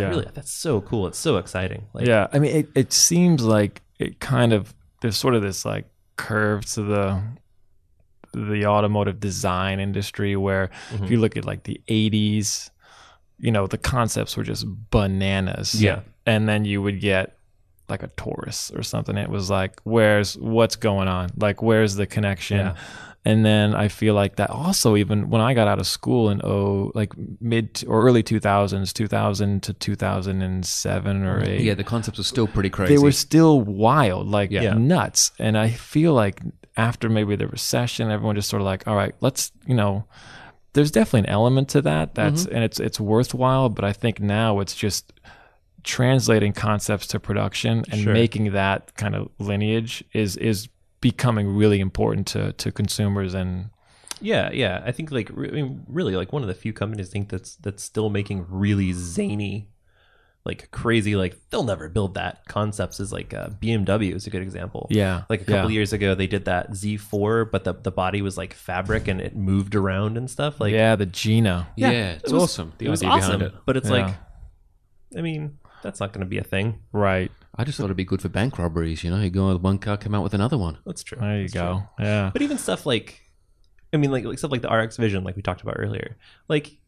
Yeah. I really that's so cool it's so exciting like yeah i mean it, it seems like it kind of there's sort of this like curve to the the automotive design industry where Mhm. if you look at like the 80s you know the concepts were just bananas Yeah. and then you would get like a Taurus or something it was like where's what's going on like where's the connection Yeah. And then I feel like that also even when I got out of school in oh like mid or early 2000s 2000 to 2007 or mm-hmm. 8 Yeah, the concepts are still pretty crazy. they were still wild, like Yeah. nuts. And I feel like after maybe the recession, everyone just sort of like, all right, let's, you know, there's definitely an element to that. That's mm-hmm. and it's it's worthwhile. But I think now it's just translating concepts to production and Sure. making that kind of lineage is is becoming really important to to consumers and yeah yeah i think like re- I mean, really like one of the few companies I think that's that's still making really zany like crazy like they'll never build that concepts is like uh, bmw is a good example yeah, like a couple yeah. years ago they did that z4 but the, the body was like fabric and it moved around and stuff like yeah, the Gina. yeah, it it's was- awesome. The it was awesome it. but it's Yeah. like i mean that's not going to be a thing Right. I just thought it'd be good for bank robberies. You know, you go with one car, come out with another one. that's true There you That's go. true. Yeah. but even stuff like i mean like, like stuff like the rx vision like we talked about earlier like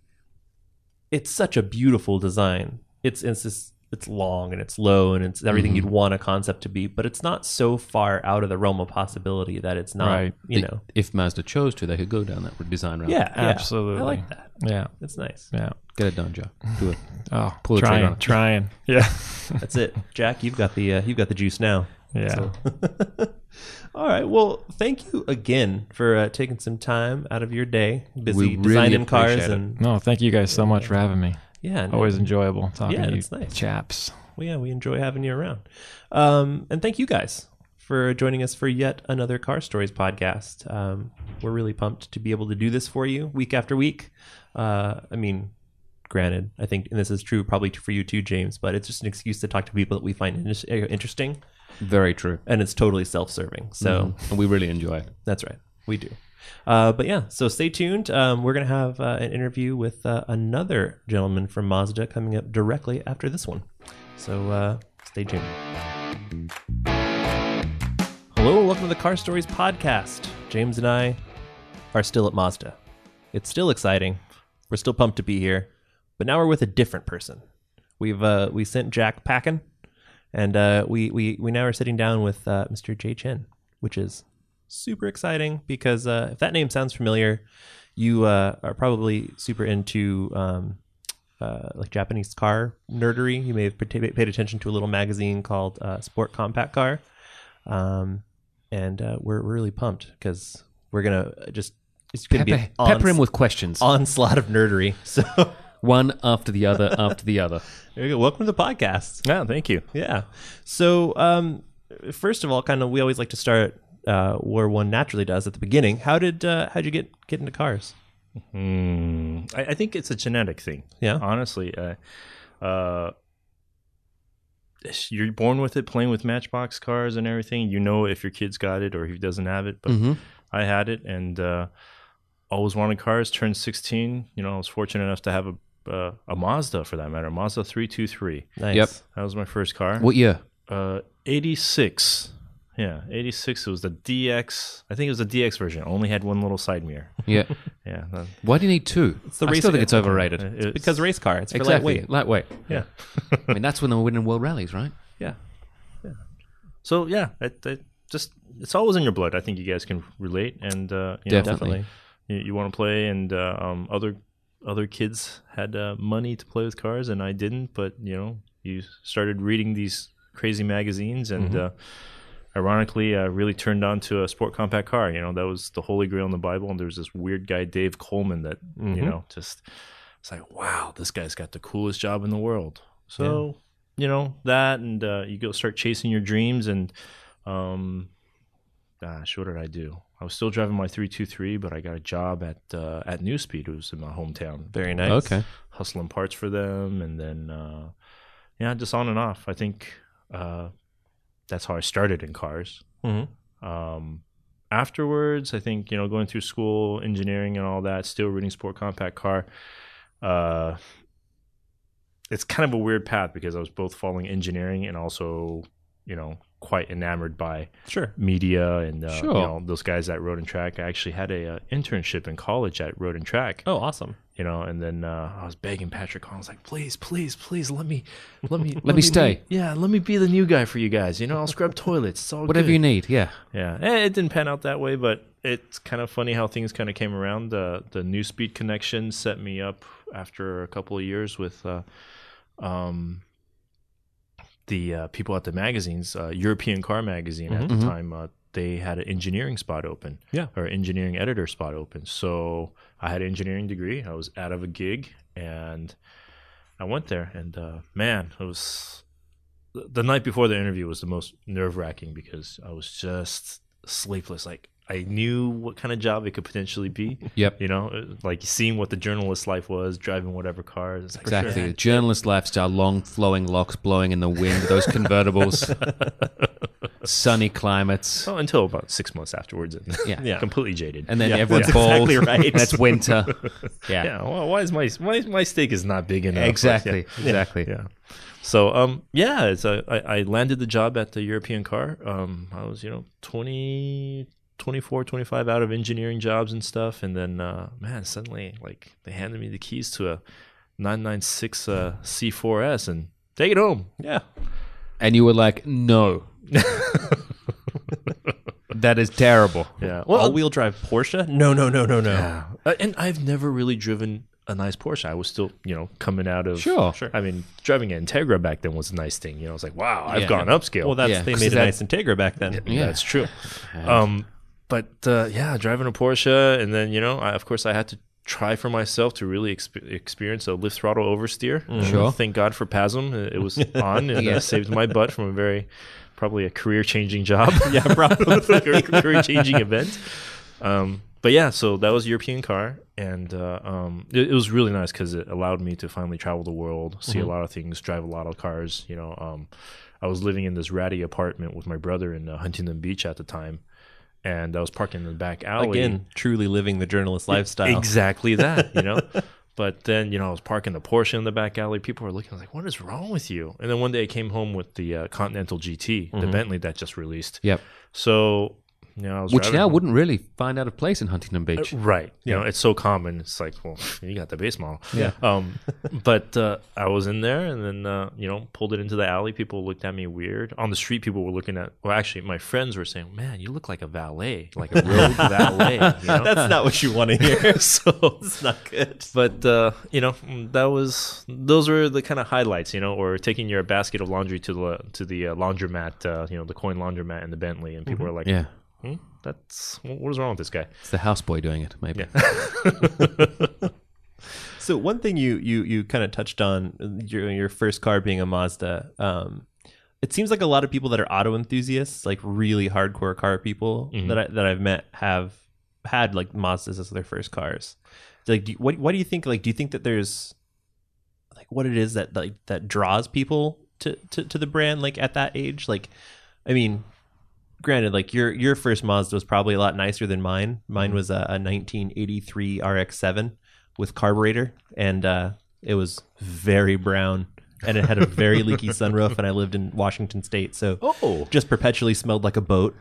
it's such a beautiful design it's it's just it's long and it's low and it's everything Mm-hmm. you'd want a concept to be but it's not so far out of the realm of possibility that it's not Right. you know if Mazda chose to, they could go down that design route. yeah, yeah. Absolutely. i like that Yeah. it's nice Yeah. get it done, Joe. Do it. [LAUGHS] Oh, Pull the trigger trying, on it. trying. [LAUGHS] Yeah. that's it Jacques you've got the uh, you've got the juice now Yeah. So- [LAUGHS] All right. Well, thank you again for uh, taking some time out of your day, busy We really designing cars, it. and No, thank you guys so much for having me. Yeah, and- Always enjoyable talking Yeah, to you that's nice. chaps. well, yeah, we enjoy having you around. Um, and thank you guys for joining us for yet another Car Stories podcast. Um, we're really pumped to be able to do this for you week after week. Uh, I mean, granted, I think, and this is true probably for you too, James, but it's just an excuse to talk to people that we find in- interesting, Very true. and it's totally self serving. So And we really enjoy it. that's right. We do. Uh, but yeah, so stay tuned. Um, we're going to have uh, an interview with uh, another gentleman from Mazda coming up directly after this one. So uh, stay tuned. Hello, welcome to the Car Stories podcast. James and I are still at Mazda. It's still exciting. We're still pumped to be here, but now we're with a different person. We've uh, we sent Jacques packing, and we we we now are sitting down with Mr. Jay Chen, which is super exciting because uh, if that name sounds familiar, you uh, are probably super into um, uh, like Japanese car nerdery. You may have paid attention to a little magazine called uh, Sport Compact Car, um, and uh, we're we're really pumped because we're gonna just it's gonna be Pepper, pepper him with questions. onslaught of nerdery. [LAUGHS] So One after the other after the other. there you go. Welcome to the podcast. Yeah, thank you. Yeah. So, um, first of all, kind of, we always like to start uh, where one naturally does at the beginning. How did uh, how'd you get get into cars? Mm, I, I think it's a genetic thing. Yeah. honestly, uh, uh, you're born with it, playing with Matchbox cars and everything. You know if your kid's got it or if he doesn't have it. But Mm-hmm. I had it and uh, always wanted cars. Turned 16. You know, I was fortunate enough to have a uh, a Mazda for that matter, Mazda 323. Nice. Yep. That was my first car. What year? Uh, 86. Yeah, 86. It was the DX. I think it was the DX version. Only had one little side mirror. [LAUGHS] Yeah. [LAUGHS] Yeah. that- Why do you need two? It's the I race- still think it's overrated. it- Because race car, it's for exactly. lightweight. Lightweight. yeah. [LAUGHS] I mean, that's when they were winning world rallies, right? Yeah. Yeah. So yeah, it, it just it's always in your blood. I think you guys can relate, and uh, you know, Definitely. you, you want to play, and uh, um, other other kids had uh, money to play with cars, and I didn't. But you know, you started reading these crazy magazines, and uh, ironically, uh, really turned on to a sport compact car. You know, that was the holy grail in the Bible, and there was this weird guy, Dave Coleman, that you know just it's like, wow, this guy's got the coolest job in the world. So you know that, and uh, you go start chasing your dreams, and um, gosh, what did I do? I was still driving my three two three, but I got a job at uh, at Newspeed, was in my hometown, Very nice. Okay. hustling parts for them, and then uh, yeah, just on and off. I think uh, that's how I started in cars. Mhm. Um, afterwards, I think you know going through school, engineering, and all that, still reading sport compact car. Uh, it's kind of a weird path because I was both following engineering and also you know quite enamored by Sure. media and uh, Sure. you know those guys at Road and Track. I actually had a uh, internship in college at Road and Track Oh, awesome. you know and then uh, i was begging patrick i was like please please please let me let me [LAUGHS] let me stay. yeah let me be the new guy for you guys you know i'll scrub toilets it's all [LAUGHS] Whatever good. you need. Yeah. yeah Eh, it didn't pan out that way but it's kind of funny how things kind of came around uh, the new speed connection set me up after a couple of years with uh, um, the uh, people at the magazines uh, european car magazine at the time uh, they had an engineering spot open Yeah. or engineering editor spot open. So I had an engineering degree. I was out of a gig and I went there and uh, man, it was the the night before the interview was the most nerve wracking because I was just sleepless. Like I knew what kind of job it could potentially be. Yep. You know, uh, like seeing what the journalist life was, driving whatever cars. Like, Exactly. man, The journalist lifestyle, long flowing locks blowing in the wind, those convertibles, [LAUGHS] sunny climates. Well, until about six months afterwards, and [LAUGHS] Yeah. Yeah. completely jaded. And then Yeah, everyone's that's bald. exactly right. And it's winter. [LAUGHS] Yeah. yeah, well, why is my my my steak is not big enough? Exactly. Yeah. Exactly. Yeah. So um yeah, it's a, I, I landed the job at the European car. Um I was, you know, 20 24 25 out of engineering jobs and stuff and then uh man, suddenly like they handed me the keys to a 996 uh C4S and take it home. Yeah. And you were like, no. [LAUGHS] that is terrible. Yeah. All wheel drive Porsche? No, no, no, no, no. yeah. Uh, and I've never really driven a nice Porsche. I was still, you know, coming out of Sure. Sure. I mean, driving an Integra back then was a nice thing. You know, I was like, wow, I've Yeah. gone upscale. Well, that's Yeah, they 'cause made a that- nice Integra back then. Yeah. That's true. Um, but uh, yeah, driving a Porsche, and then you know, I, of course, I had to try for myself to really exp- experience a lift throttle oversteer. Sure. Thank God for PASM. It was [LAUGHS] on and Yeah. saved my butt from a very, probably a career changing job. [LAUGHS] Yeah, probably. [LAUGHS] a career changing event. Um, but yeah, so that was a European car, and uh, um, it, it was really nice because it allowed me to finally travel the world, see a lot of things, drive a lot of cars. You know, um, I was living in this ratty apartment with my brother in uh, Huntington Beach at the time, and I was parking in the back alley. Again, truly living the journalist lifestyle. Exactly that, you know. [LAUGHS] but then, you know, I was parking the Porsche in the back alley. People were looking I was like, "What is wrong with you?" And then one day I came home with the uh, Continental GT, Mm-hmm. the Bentley that just released. Yep. So, you know, I was Which now home- wouldn't really find out of place in Huntington Beach. Right. You know, it's so common. It's like, well, you got the base model. Yeah. [LAUGHS] Um, but uh, I was in there and then, uh, you know, pulled it into the alley. People looked at me weird. On the street, people were looking at, well, actually, my friends were saying, man, you look like a valet, like a road [LAUGHS] valet. You [LAUGHS] know? That's not what you want to hear. so, it's not good. but, uh, you know, that was, those were the kind of highlights, you know, or taking your basket of laundry to the, to the uh, laundromat, uh, you know, the coin laundromat in the Bentley. And people were like, Yeah. Hmm, that's, what is wrong with this guy? It's the houseboy doing it, maybe. Yeah. [LAUGHS] [LAUGHS] So one thing you you you kind of touched on your your first car being a Mazda. Um, it seems like a lot of people that are auto enthusiasts, like really hardcore car people that I, that I've met, have had like Mazdas as their first cars. Like, do you, what what do you think? Like, do you think that there's like what it is that like that draws people to to to the brand like at that age? Like, I mean, granted, like your your first Mazda was probably a lot nicer than mine. Mine was a, a 1983 RX-7 with carburetor, and uh, it was very brown, and it had a very leaky sunroof. And I lived in Washington State, so Oh, just perpetually smelled like a boat.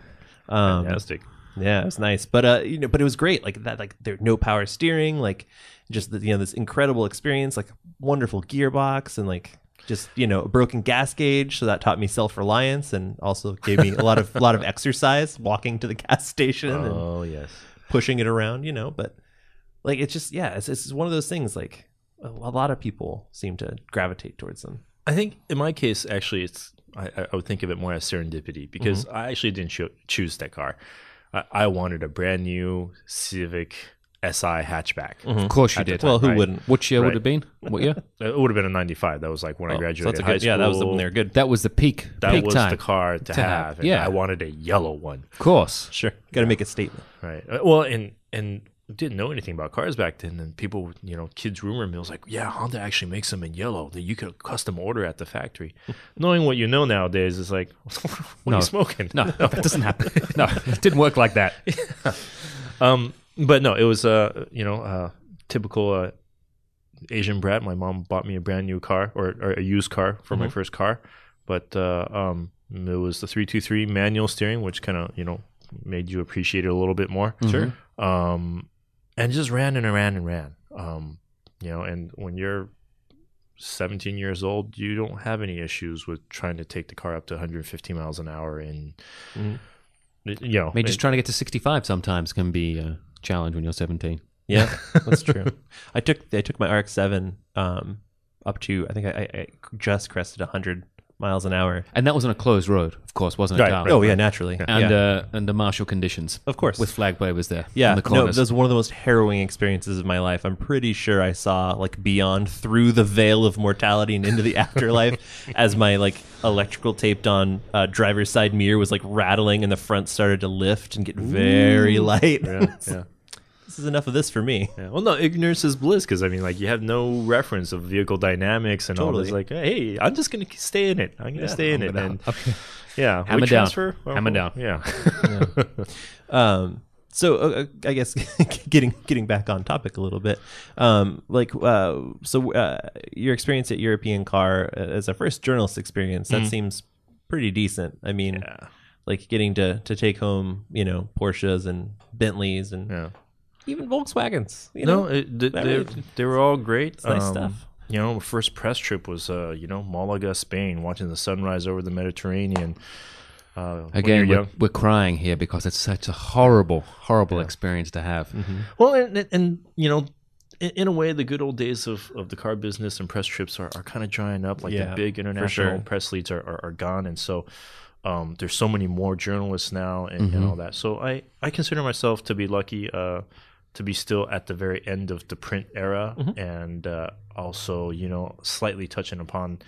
Um, fantastic. yeah, it was nice, but uh, you know, but it was great. Like that, like there no power steering, like just the, you know this incredible experience, like wonderful gearbox, and like just you know a broken gas gauge. So that taught me self reliance, and also gave me a lot of a [LAUGHS] lot of exercise, walking to the gas station and Oh, yes. pushing it around. You know, but like it's just yeah, it's it's one of those things. Like a, a lot of people seem to gravitate towards them. I think in my case, actually, it's I, I- I would think of it more as serendipity because Mm-hmm. I actually didn't cho- choose that car. I, I wanted a brand new Civic SI hatchback. Of course you did. time, Well, who right. wouldn't? Which year Right. would it have been? What year? [LAUGHS] It would have been a '95. That was like when I Oh, so graduated that's a high good, school. yeah, that was the when they were good. That was the peak. That peak was time. the car to, to have. have, and yeah. I wanted a yellow one. Of course. Sure, got to make a statement. Right. Uh, Well, and and didn't know anything about cars back then. And people, you know, kids rumor mills like, yeah, Honda actually makes them in yellow that you could custom order at the factory. [LAUGHS] Knowing what you know nowadays is like, [LAUGHS] what are No. you smoking? No, that doesn't happen. No, it didn't work like that. Um, but no, it was uh, you know, uh, typical uh, Asian brat. My mom bought me a brand new car or, or a used car for my first car, but uh, um, it was the three two three manual steering, which kind of you know made you appreciate it a little bit more. Sure. Um, and just ran and ran and ran. Um, you know, and when you're 17 years old, you don't have any issues with trying to take the car up to 150 miles an hour and. Mhm. You know, Maybe just and- trying to get to 65 sometimes can be a challenge when you're 17. Yeah, [LAUGHS] that's true. I took I took my RX-7 um, up to I think I, I just crested 100 miles an hour. And that was on a closed road, of course, wasn't it, Right, Carl? Oh yeah, naturally. And yeah. uh, under martial conditions. of course. With flag wavers there. yeah, the no, that was one of the most harrowing experiences of my life. I'm pretty sure I saw like beyond through the veil of mortality and into the [LAUGHS] afterlife as my like electrical taped on uh, driver's side mirror was like rattling and the front started to lift and get very light. yeah, yeah. [LAUGHS] this is enough of this for me. Yeah. Well, no, ignorance is bliss because I mean, like, you have no reference of vehicle dynamics and all this. Totally. Like, hey, I'm just gonna stay in it. I'm gonna stay in it. And [LAUGHS] yeah, Hammer down. transfer. Well, Hammer down. [LAUGHS] Yeah. Um, so uh, I guess [LAUGHS] getting getting back on topic a little bit, um, like uh, so uh, your experience at European Car uh, as a first journalist experience that seems pretty decent. I mean, yeah. like getting to to take home you know Porsches and Bentleys and Yeah. Even Volkswagens. You no, know, it, th- they, mean, they were all great. nice Um, stuff. You know, first press trip was, uh, you know, Malaga, Spain, watching the sunrise over the Mediterranean. Uh, Again, we're, we're crying here because it's such a horrible, horrible experience to have. Mm-hmm. Well, and, and, and you know, in, in a way, the good old days of, of the car business and press trips are, are kind of drying up. Like Yeah, the big international sure. press leads are, are, are gone, and so um, there's so many more journalists now and, and all that. So I, I consider myself to be lucky uh, to be still at the very end of the print era, and uh, also you know slightly touching upon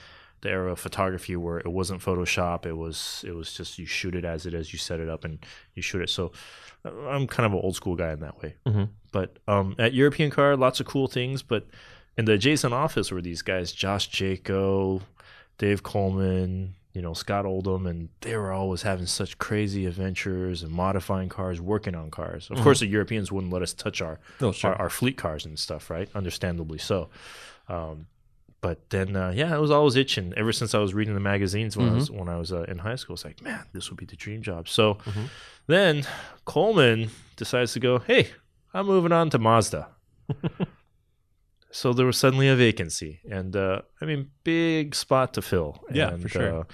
the era of photography where it wasn't Photoshop. It was it was just you shoot it as it is. You set it up and you shoot it. So uh, I'm kind of an old school guy in that way. Mhm. But um, at European Car, lots of cool things. But in the adjacent office were these guys, Josh Jacquot, Dave Coleman, you know, Scott Oldham, and they were always having such crazy adventures and modifying cars, working on cars. Of course, the Europeans wouldn't let us touch our, Oh, sure. our our fleet cars and stuff, right? Understandably so. Um, but then, uh, yeah, I was always itching ever since I was reading the magazines when I was when I was uh, in high school. It's like, man, this would be the dream job. So then Coleman decides to go, hey, I'm moving on to Mazda. [LAUGHS] so there was suddenly a vacancy, and uh, I mean, big spot to fill. Yeah, and, for sure.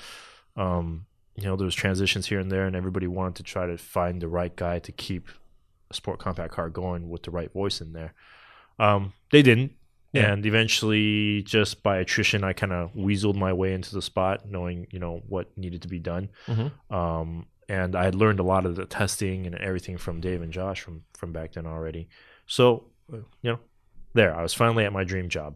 Uh, um, you know, there was transitions here and there, and everybody wanted to try to find the right guy to keep a sport compact car going with the right voice in there. Um, they didn't. Yeah. And eventually, just by attrition, I kind of weaseled my way into the spot, knowing you know what needed to be done. Mhm. Um, and I had learned a lot of the testing and everything from Dave and Josh from from back then already. So uh, you know, there I was finally at my dream job.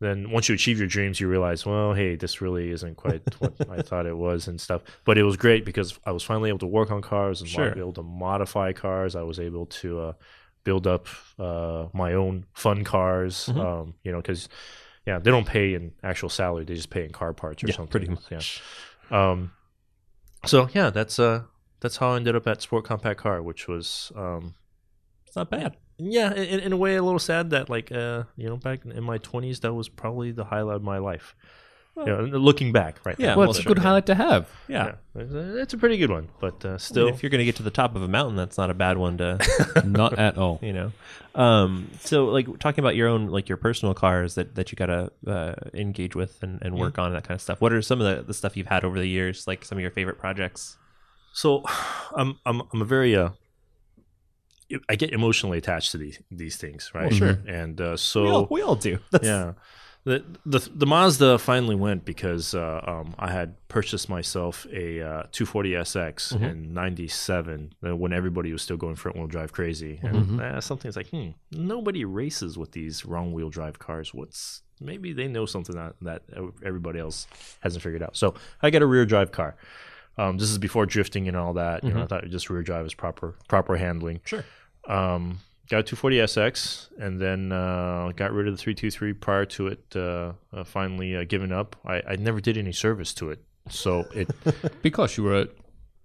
Then once you achieve your dreams, you realize, well, hey, this really isn't quite [LAUGHS] what I thought it was and stuff. But it was great because I was finally able to work on cars and Sure. able to modify cars. I was able to uh, build up uh, my own fun cars. Mhm. Um, you know, because yeah, they don't pay in actual salary; they just pay in car parts or Yeah, something. pretty Yeah. much. Um, so yeah, that's uh, that's how I ended up at Sport Compact Car, which was um, It's not bad. Yeah, in, in a way, a little sad that like uh, you know, back in my twenties, that was probably the highlight of my life. you know, looking back, right? Yeah, now. well, well, it's a good yeah. highlight to have. Yeah. Yeah, it's a, it's a pretty good one, but uh, I mean, still, if you're going to get to the top of a mountain, that's not a bad one to, [LAUGHS] Not at all. you know. Um, so, like talking about your own, like your personal cars that that you got to uh, engage with and, and work on and that kind of stuff. What are some of the, the stuff you've had over the years? Like some of your favorite projects? So [SIGHS] I'm I'm I'm a very uh I get emotionally attached to these these things, right? Well, sure. And uh, so we all we all do. [LAUGHS] That's, yeah. The, the the Mazda finally went because uh, um, I had purchased myself a uh, 240SX in '97 uh, when everybody was still going front wheel drive crazy, and uh, something's like, hmm, nobody races with these wrong wheel drive cars. What's maybe they know something that that everybody else hasn't figured out. So I got a rear drive car. Um, this is before drifting and all that. You know, I thought just rear drive is proper proper handling. Sure. Um, got a 240 SX and then uh, got rid of the 323 prior to it uh, uh, finally uh, giving up. I, I never did any service to it. So it [LAUGHS] Because you were a,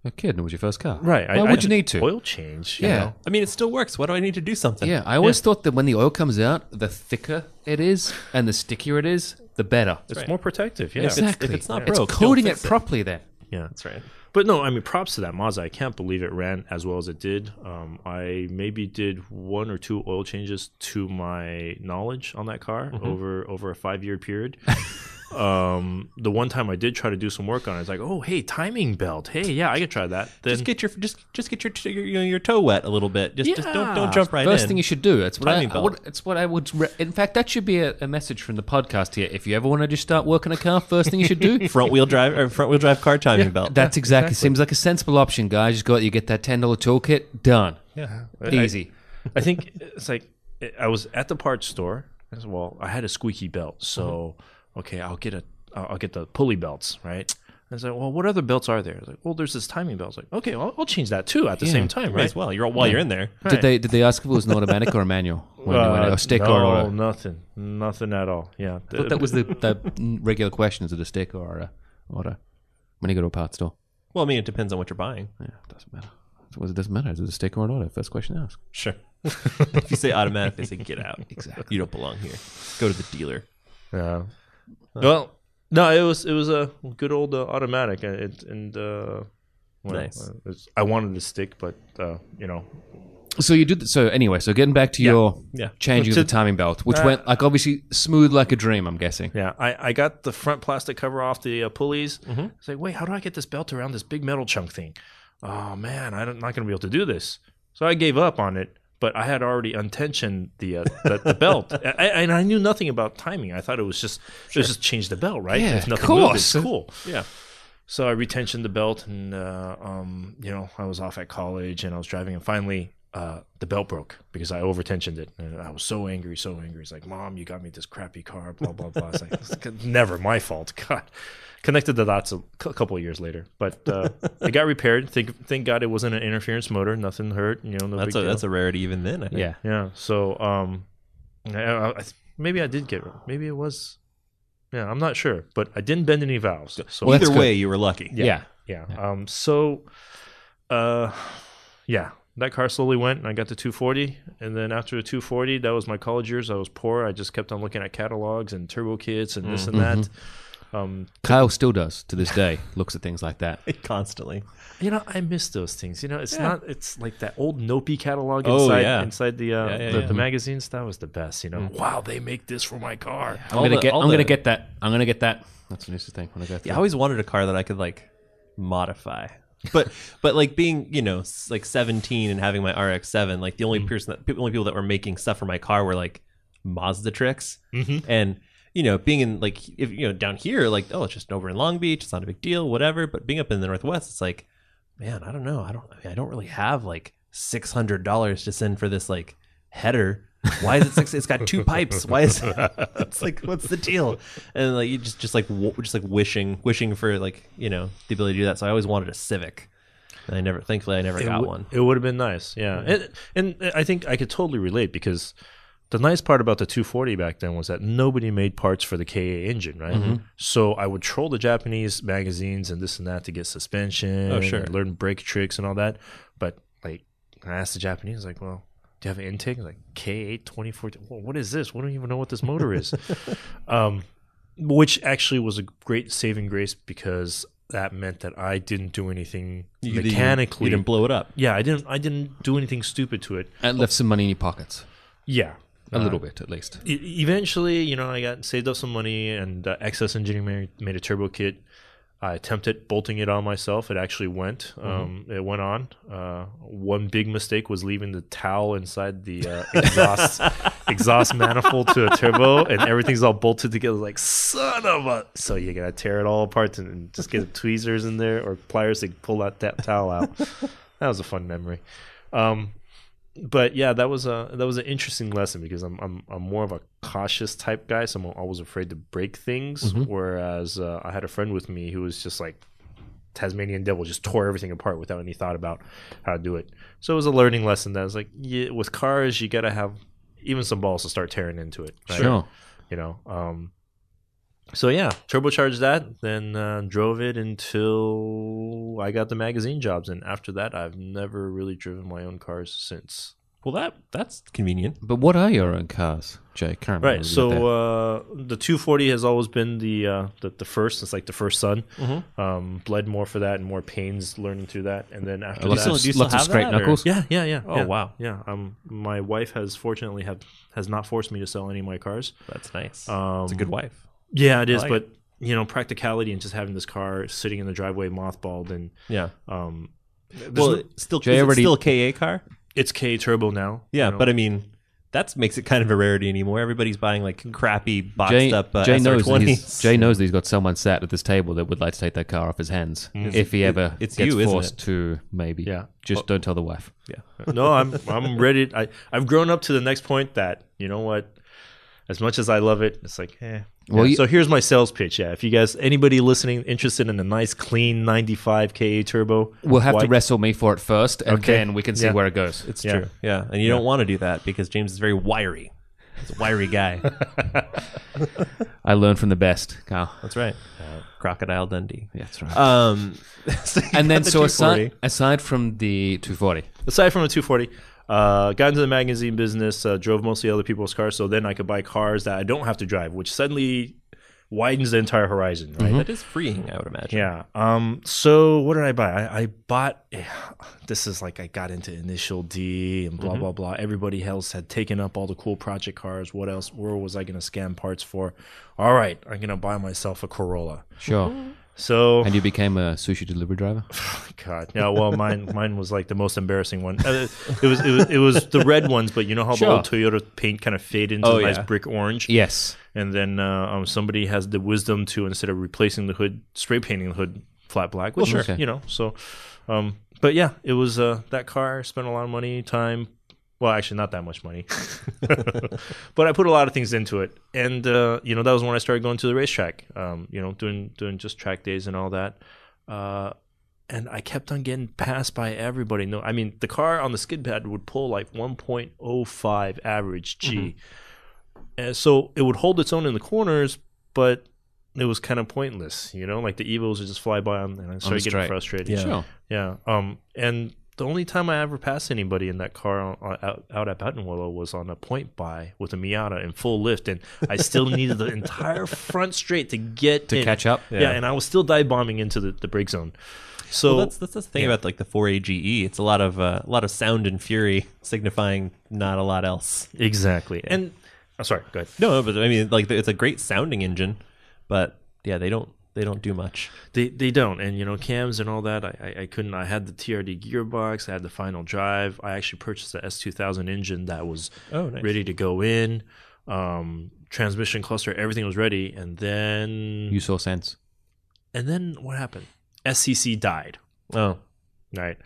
a kid and it was your first car. right. Why I, would I you need to? oil change? you Yeah. know? I mean, it still works. Why do I need to do something? Yeah, I always thought that when the oil comes out, the thicker it is and the stickier it is, the better. it's right. more protective. Yeah, If it's- if it's not It's broke, don't coating it fix it. properly then. Yeah. that's right. But no, I mean, props to that Mazda. I can't believe it ran as well as it did. Um, I maybe did one or two oil changes to my knowledge on that car Mm-hmm. over over a five year period. [LAUGHS] um, the one time I did try to do some work on it, it's like, oh, hey, timing belt. Hey, yeah, I could try that. Then Just get your just just get your your, your, your toe wet a little bit. Just just don't don't jump right First in. thing you should do. That's what I, Timing I belt. would, It's what I would. Re- in fact, that should be a, a message from the podcast here. If you ever want to just start working a car, first thing you should do. [LAUGHS] front wheel drive or front wheel drive car timing belt. That's exactly, seems like a sensible option, guys. Just go out, you get that ten dollar toolkit, done, yeah. easy. I think it's like I was at the parts store. As well, I had a squeaky belt, so okay, I'll get a I'll I'll get the pulley belts, right? And it's like, well, what other belts are there? It's like, well, there's this timing belt. It's like, okay, well, I'll change that too at the Yeah. same time, right? as well. You're while you're in there. Did Right. they did they ask if it was an automatic or a manual? [LAUGHS] When, when, Uh, a stick no, or an auto? nothing, nothing at all. Yeah, I that was the, the regular question: is it a stick or a auto? When you go to a parts store, Well, I mean, it depends on what you're buying. yeah, it doesn't matter. So it doesn't matter. Is it a stick or an auto? First question asked. Sure. [LAUGHS] if you say automatic, they say get out. [LAUGHS] Exactly. You don't belong here. Go to the dealer. Yeah. Well, no, it was it was a good old uh, automatic, and it, and uh, well, Nice. uh, I wanted to stick, but uh, you know, So you did. So anyway, so getting back to Yeah. your Yeah. changing of To- the timing belt, which Uh, went like obviously smooth like a dream. I'm guessing. Yeah, I, I got the front plastic cover off the uh, pulleys. Mm-hmm. It's like, wait, how do I get this belt around this big metal chunk thing? Oh man, I'm not going to be able to do this. So I gave up on it. But I had already untensioned the uh, the, the belt, [LAUGHS] I, and I knew nothing about timing. I thought it was just was just change the belt, right? Yeah, if of nothing moved, course. it's cool. Yeah. So I retensioned the belt, and uh, um, you know, I was off at college, and I was driving, and finally, uh, the belt broke because I overtensioned it, and I was so angry, so angry. It's like, "Mom, you got me this crappy car." Blah blah blah. It's like, [LAUGHS] it's never my fault. [LAUGHS] God, connected the dots a couple of years later, but uh, [LAUGHS] it got repaired. Thank thank God it wasn't an interference motor. Nothing hurt. You know, no That's a deal. that's a rarity even then. I think. Yeah. Yeah. So um, I, I, I, maybe I did get maybe it was. Yeah, I'm not sure, but I didn't bend any valves. So Well, that's Either good. way, you were lucky. Yeah. yeah. Um. So, uh, yeah, that car slowly went, and I got the 240, and then after the 240, that was my college years. I was poor. I just kept on looking at catalogs and turbo kits and this and that. Um, Kyle still does to this day. [LAUGHS] Looks at things like that. Constantly. you know, I miss those things. You know, it's not. It's like that old Nopi catalog Oh, inside yeah. inside the uh, Yeah, yeah, the, yeah. the magazines. That was the best. You know, wow, they make this for my car. I'm All gonna the- get. all I'm gonna get that. I'm gonna get that. That's an interesting thing when I go through. Yeah, I always wanted a car that I could like modify. But [LAUGHS] but like being you know s- like 17 and having my RX-7, like the only person that the only people that were making stuff for my car were like Mazdatrix, Mhm. and you know being in like if you know down here like oh it's just over in Long Beach, it's not a big deal, whatever. But being up in the Northwest, it's like man, I don't know, I don't I, mean, I don't really have like six hundred dollars to send for this like header. Why is it six? It's got two pipes. Why is it? [LAUGHS] it's like what's the deal? And like you just just like w- just like wishing wishing for like you know the ability to do that. So I always wanted a Civic, and I never thankfully I never It got would- one. It would have been nice, yeah. And, and I think I could totally relate because the nice part about the 240 back then was that nobody made parts for the KA engine, right? Mm-hmm. So I would troll the Japanese magazines and this and that to get suspension, Oh, sure. and learn brake tricks and all that. But like, I asked the Japanese, like, well, do you have an intake? Like K8 2014. Well, what is this? We don't even know what this motor is. [LAUGHS] um, which actually was a great saving grace because that meant that I didn't do anything You- you- mechanically. you didn't blow it up. Yeah, I didn't. I didn't do anything stupid to it. and left some money in your pockets, Yeah, a Uh, little bit at least. e- eventually, you know, I got saved up some money, and uh, XS Engineering made, made a turbo kit. I attempted bolting it on myself. It actually went. Um, it went on. Uh, one big mistake was leaving the towel inside the uh, exhaust [LAUGHS] exhaust manifold to a turbo, and everything's all bolted together. Like son of a! So you gotta tear it all apart and, and just get tweezers in there or pliers to pull that, that towel out. [LAUGHS] that was a fun memory. Um, but yeah, that was a that was an interesting lesson because I'm I'm I'm more of a cautious type guy, so I'm always afraid to break things. Whereas uh, I had a friend with me who was just like Tasmanian devil, just tore everything apart without any thought about how to do it. So it was a learning lesson that was like, yeah, with cars, you got to have even some balls to start tearing into it. right? Sure. you know. Um, so yeah, turbocharged that, then uh, drove it until I got the magazine jobs, and after that, I've never really driven my own cars since. Well, that that's convenient. But what are your own cars, Jay? Can't Right. what you got So uh, the 240 has always been the uh, the, the first. It's like the first son. Mm-hmm. Um, bled more for that and more pains learning through that, and then after lots that, of, do you still lots of have scrape that, or- knuckles. yeah, yeah, yeah. Oh, yeah, wow. Yeah. Um, my wife has fortunately have has not forced me to sell any of my cars. That's nice. Um, it's a good wife. Yeah, it is, like but you know, practicality and just having this car sitting in the driveway mothballed and Yeah. um, there's Well, no- still Jay is it already- still a KA car. it's K turbo now. Yeah, you know? but I mean, that makes it kind of a rarity anymore. Everybody's buying like crappy boxed Jay, up uh, Jay knows that he's, SR20s. Jay knows that he's got someone sat at this table that would like to take that car off his hands if he ever it's gets you, isn't forced it? to. Maybe, Yeah. Just don't tell the wife. Yeah. [LAUGHS] no, I'm I'm ready. I I've grown up to the next point that you know what. As much as I love it, it's like, eh. Well, Yeah, you- so here's my sales pitch. Yeah, if you guys, anybody listening, interested in a nice, clean 95 KA turbo, We'll have to wrestle me for it first, and Okay. then we can see Yeah. where it goes. It's Yeah. true. Yeah, and you don't want to do that because James is very wiry. He's a wiry guy. [LAUGHS] I learned from the best, Kyle. That's right. Crocodile Dundee. Yeah, that's right. Um, [LAUGHS] so and then, the so aside, aside from the 240, aside from the 240 uh, got into the magazine business uh, drove mostly other people's cars so then i could buy cars that i don't have to drive which suddenly widens the entire horizon right? That is freeing, I would imagine. yeah um so what did i buy? I, I bought [SIGHS] this is like i got into initial d and blah blah blah. Everybody else had taken up all the cool project cars. What else where was i going to scan parts for? All right i'm going to buy myself a corolla. Sure. So And you became a sushi delivery driver. [SIGHS] God, yeah. Well, mine [LAUGHS] mine was like the most embarrassing one. Uh, it was it was it was the red ones, but you know how Sure. the old Toyota paint kind of fade into Oh, a nice yeah. brick orange, Yes. and then uh, um, somebody has the wisdom to instead of replacing the hood, spray painting the hood flat black. Which sure. is, you know, so um, but yeah, it was uh, that car. Spent a lot of money, time. Well, actually, not that much money, [LAUGHS] but I put a lot of things into it, and uh, you know that was when I started going to the racetrack. Um, you know, doing doing just track days and all that. Uh, and I kept on getting passed by everybody. No, I mean the car on the skid pad would pull like 1.05 average G, and so it would hold its own in the corners, but it was kind of pointless. You know, like the evos would just fly by, on, and I started getting straight. frustrated. Yeah. Sure. Yeah. Um, and the only time I ever passed anybody in that car on, on- out, out at Buttonwillow was on a point by with a Miata in full lift, and I still [LAUGHS] needed the entire front straight to get To in. catch up. Yeah. and I was still dive bombing into the, the brake zone. So Well, that's that's the thing yeah. about like the 4AGE. It's a lot of uh, a lot of sound and fury, signifying not a lot else. exactly. And I'm sorry. Go ahead. No, but I mean, like it's a great sounding engine, but yeah, they don't they don't do much. They they don't, and you know cams and all that. I, I I couldn't. I had the TRD gearbox. I had the final drive. I actually purchased the S2000 engine that was Oh, nice. ready to go in. Um, transmission cluster, everything was ready, and then You saw sense. and then what happened? SCC died. Oh, Right,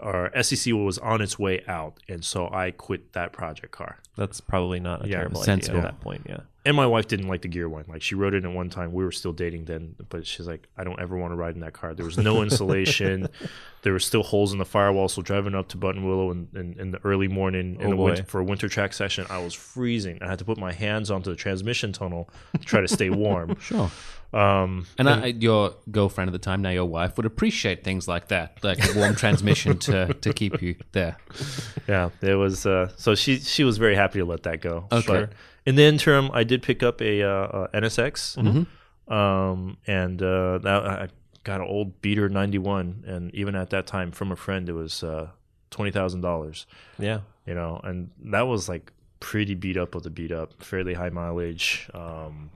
or SCC was on its way out, and so I quit that project car. that's probably not a Yeah, terrible sensible. idea at that point. Yeah. And my wife didn't like the gear one. Like she rode it at one time. We were still dating then, but she's like, I don't ever want to ride in that car. There was no insulation. [LAUGHS] there were still holes in the firewall. So driving up to Buttonwillow in, in, in the early morning in Oh, the winter, for a winter track session, I was freezing. I had to put my hands onto the transmission tunnel to try to stay warm. [LAUGHS] Sure. Um, And I, your girlfriend at the time, now your wife, would appreciate things like that, like a warm transmission to, to keep you there. [LAUGHS] yeah, there was. Uh, so she she was very happy to let that go. Okay. But in the interim, I did pick up a, uh, NSX, Mm-hmm. um, and uh, that I got an old beater ninety one, and even at that time, from a friend, it was uh, twenty thousand dollars. Yeah. You know, and that was like pretty beat up of the beat up, fairly high mileage. Um,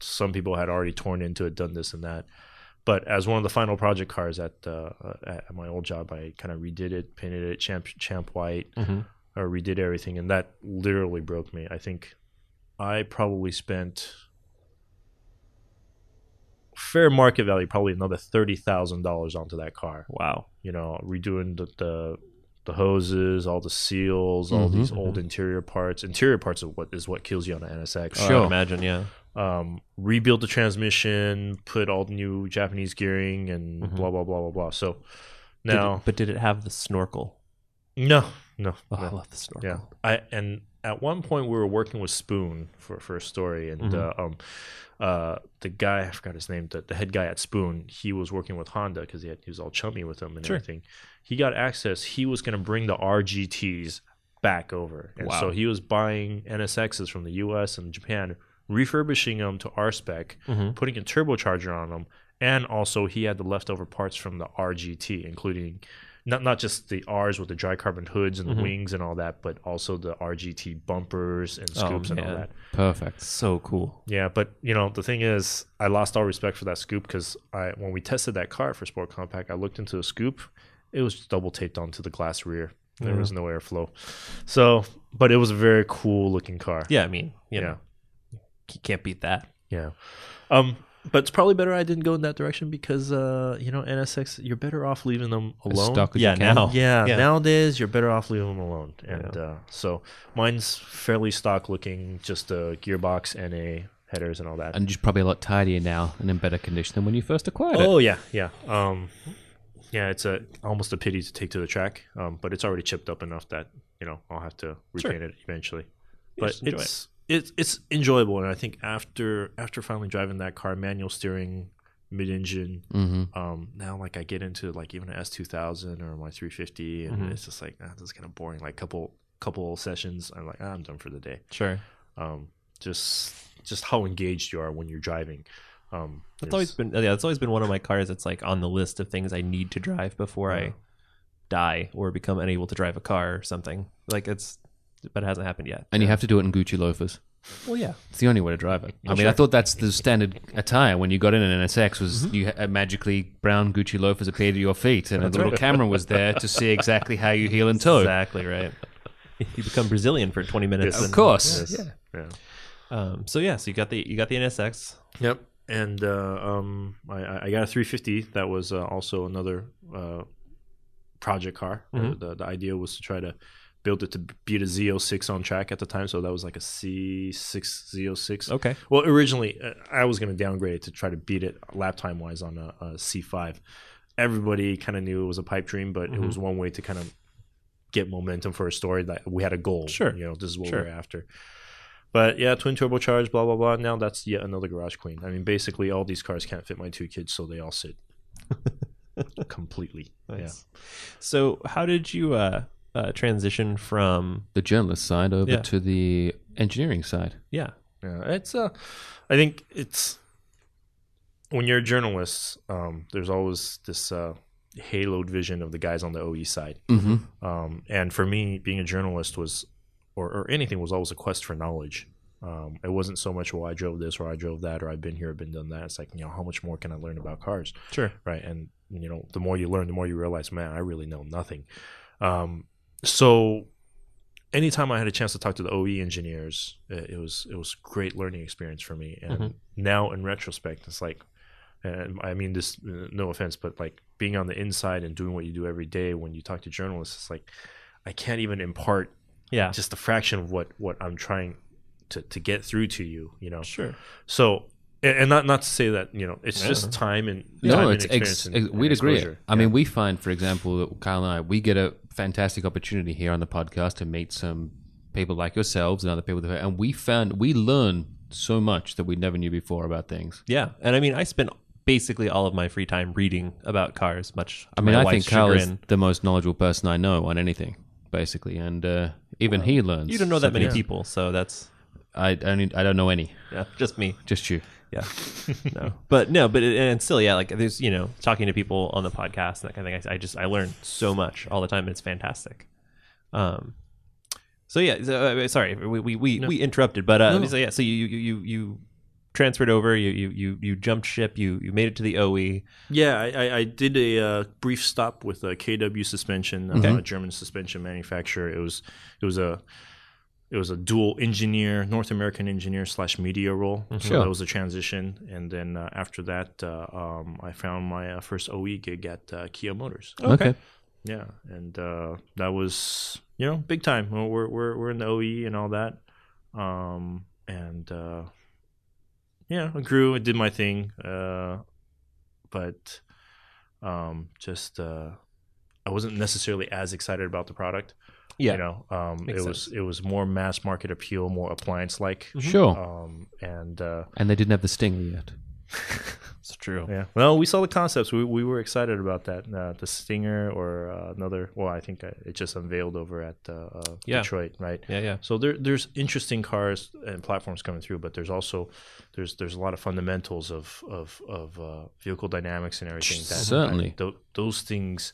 some people had already torn into it, done this and that. But as one of the final project cars at uh, at my old job, I kind of redid it, painted it champ champ white, Mhm. or redid everything, and that literally broke me. I think I probably spent fair market value, probably another thirty thousand dollars onto that car Wow. you know, redoing the the, the hoses, all the seals, all Mhm. these old interior parts. Interior parts of what is what kills you on an NSX. I Sure. would imagine. Yeah. Um, rebuild the transmission, put all the new Japanese gearing, and Mhm. blah blah blah blah blah. So Did now, it- but did it have the snorkel? no, no, Oh, I love the snorkel. Yeah, I and at one point we were working with Spoon for for a story, and Mhm. uh, um, uh, the guy I forgot his name, the, the head guy at Spoon, he was working with Honda because he had he was all chummy with them and Sure. everything. He got access. He was going to bring the RGTs back over, and Wow. so he was buying NSXs from the U.S. and Japan, refurbishing them to R spec, Mhm. putting a turbocharger on them, and also he had the leftover parts from the RGT, including not not just the R's with the dry carbon hoods and the Mhm. wings and all that, but also the RGT bumpers and Oh, scoops and all that. Perfect. So cool. Yeah, but you know the thing is, I lost all respect for that scoop because I when we tested that car for Sport Compact, I looked into the scoop, it was double taped onto the glass rear. There Yeah. was no airflow. So, but it was a very cool looking car. Yeah. I mean, you Yeah. know, you can't beat that. Yeah. Um, but it's probably better I didn't go in that direction because uh, you know, NSX, you're better off leaving them As alone. as Yeah, you can. now. Yeah, Yeah. nowadays you're better off leaving them alone. And Yeah. uh, so mine's fairly stock looking, just a gearbox and a headers and all that. And just probably a lot tidier now and in better condition than when you first acquired it. Oh yeah, yeah. Um, yeah, it's a almost a pity to take to the track, um, but it's already chipped up enough that you know I'll have to Sure. repaint it eventually. But just enjoy it's it's enjoyable, and I think after after finally driving that car, manual steering, mid engine, Mm-hmm. um, now like I get into like even an S two thousand or my three fifty, and Mhm. it's just like ah, this is kind of boring. Like couple couple sessions, I'm like ah, I'm done for the day. Sure. Um, just just how engaged you are when you're driving. Um, That's always been yeah. That's always been one of my cars. That's like on the list of things I need to drive before Yeah. I die or become unable to drive a car or something. Like it's, but it hasn't happened yet. And you have to do it in Gucci loafers. Well, yeah. It's the only way to drive it. I Well, mean, I thought that's the standard attire when you got in an NSX was you had magically brown Gucci loafers appeared at your feet, and a little camera was there to see exactly how you heel and toe. Exactly right. [LAUGHS] You become Brazilian for 20 minutes. Yes. Of course. Yes. Yeah. yeah. Um, so yeah, so you got the you got the NSX. Yep. And uh, um, I, I got a 350. That was uh, also another uh, project car. Mhm. The, the idea was to try to build it to beat a Z06 on track at the time. So that was like a C6 Z06. Okay. Well, originally uh, I was going to downgrade it to try to beat it lap time wise on a, a C5. Everybody kind of knew it was a pipe dream, but it Mhm. was one way to kind of get momentum for a story that we had a goal. Sure. You know, this is what Sure. we're after. But yeah, twin turbocharged, blah blah blah. Now that's yet another garage queen. I mean, basically all these cars can't fit my two kids, so they all sit [LAUGHS] completely. Nice. So, how did you uh, uh, transition from? The journalist side over Yeah. to the engineering side. Yeah. Yeah, it's uh, I think it's when you're a journalist, um, there's always this uh, haloed vision of the guys on the OE side. Mm-hmm. Um, and for me, being a journalist was, or, or anything was always a quest for knowledge. Um, it wasn't so much, well, I drove this or I drove that or I've been here, I've been done that. It's like, you know, how much more can I learn about cars? Sure. Right. And, you know, the more you learn, the more you realize, man, I really know nothing. Um, so anytime I had a chance to talk to the OE engineers, it, it was, it was great learning experience for me. And Mhm. now in retrospect, it's like, and I mean this, no offense, but like being on the inside and doing what you do every day when you talk to journalists, it's like I can't even impart Yeah. just a fraction of what what I'm trying to to get through to you. You know, Sure. so and and not not to say that you know it's Yeah. just time and time No, and it's experience ex- and, ex- and we'd agree. I mean, we find, for example, that Kyle and I, we get a fantastic opportunity here on the podcast to meet some people like yourselves and other people, that, and we found we learn so much that we never knew before about things. Yeah. And I mean, I spent basically all of my free time reading about cars. Much. I mean, I think chagrin. is the most knowledgeable person I know on anything, basically, and uh, even he learns. You don't know that many something. people, so that's I I, don't- I don't know any, yeah, just me. just you. Yeah. no. But no, but it, and still, yeah, like there's, you know, talking to people on the podcast and that kind of thing. I, I just, I learn so much all the time. And it's fantastic. Um, so yeah, so, uh, sorry, we, we, we, we interrupted, but, uh, No. so yeah, so you, you, you, you transferred over, you, you, you, you jumped ship, you, you made it to the. OE. Yeah, I, I, did a uh, brief stop with a KW suspension, uh, a German suspension manufacturer. It was it was a it was a dual engineer, North American engineer slash media role. So Sure. that was a transition, and then uh, after that, uh, um, I found my uh, first OE gig at uh, Kia Motors. Okay. Yeah, and uh, that was you know big time. We're we're we're in the OE and all that, um, and uh, yeah, I grew. I did my thing, uh, but um, just uh, I wasn't necessarily as excited about the product. Yeah. you know, um, it was sense. it was more mass market appeal, more appliance like. Sure. Um, and uh, and they didn't have the stinger yet. [LAUGHS] It's true. yeah, well, we saw the concepts. We, we were excited about that. Uh, the Stinger or uh, another. Well, I think uh, it just unveiled over at uh, uh, Yeah. Detroit, right? Yeah. Yeah. So there, there's interesting cars and platforms coming through, but there's also there's there's a lot of fundamentals of of of uh, vehicle dynamics and everything. That, Certainly. tho- those things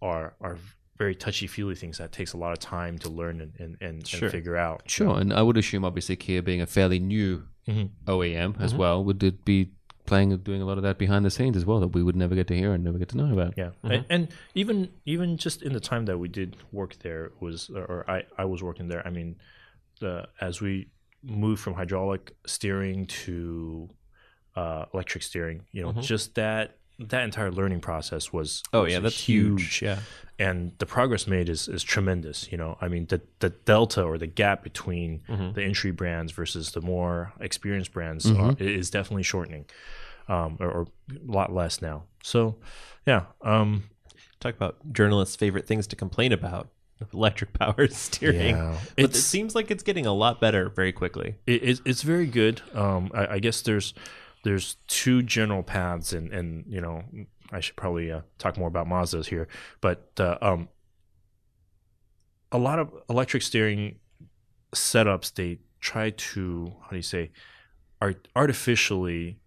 are are very touchy feely things that takes a lot of time to learn and and, and, Sure. and figure out. Sure, and I would assume, obviously, Kia being a fairly new Mhm. OEM as well, would it be playing doing a lot of that behind the scenes as well that we would never get to hear and never get to know about? Yeah, and, and even even just in the time that we did work there was, or I I was working there. I mean, the as we moved from hydraulic steering to uh, electric steering, you know, just that that entire learning process was Oh was yeah. That's huge. Yeah. and the progress made is is tremendous. You know, I mean the the delta or the gap between the entry brands versus the more experienced brands are, is definitely shortening, um, or, or a lot less now. So, yeah, um, Talk about journalists' favorite things to complain about. [LAUGHS] Electric power [LAUGHS] steering. Yeah. But it seems like it's getting a lot better very quickly. it, it's it's very good. Um, I, I guess there's there's two general paths, and and you know I should probably uh, talk more about Mazdas here, but uh, um, a lot of electric steering setups they try to how do you say art, artificially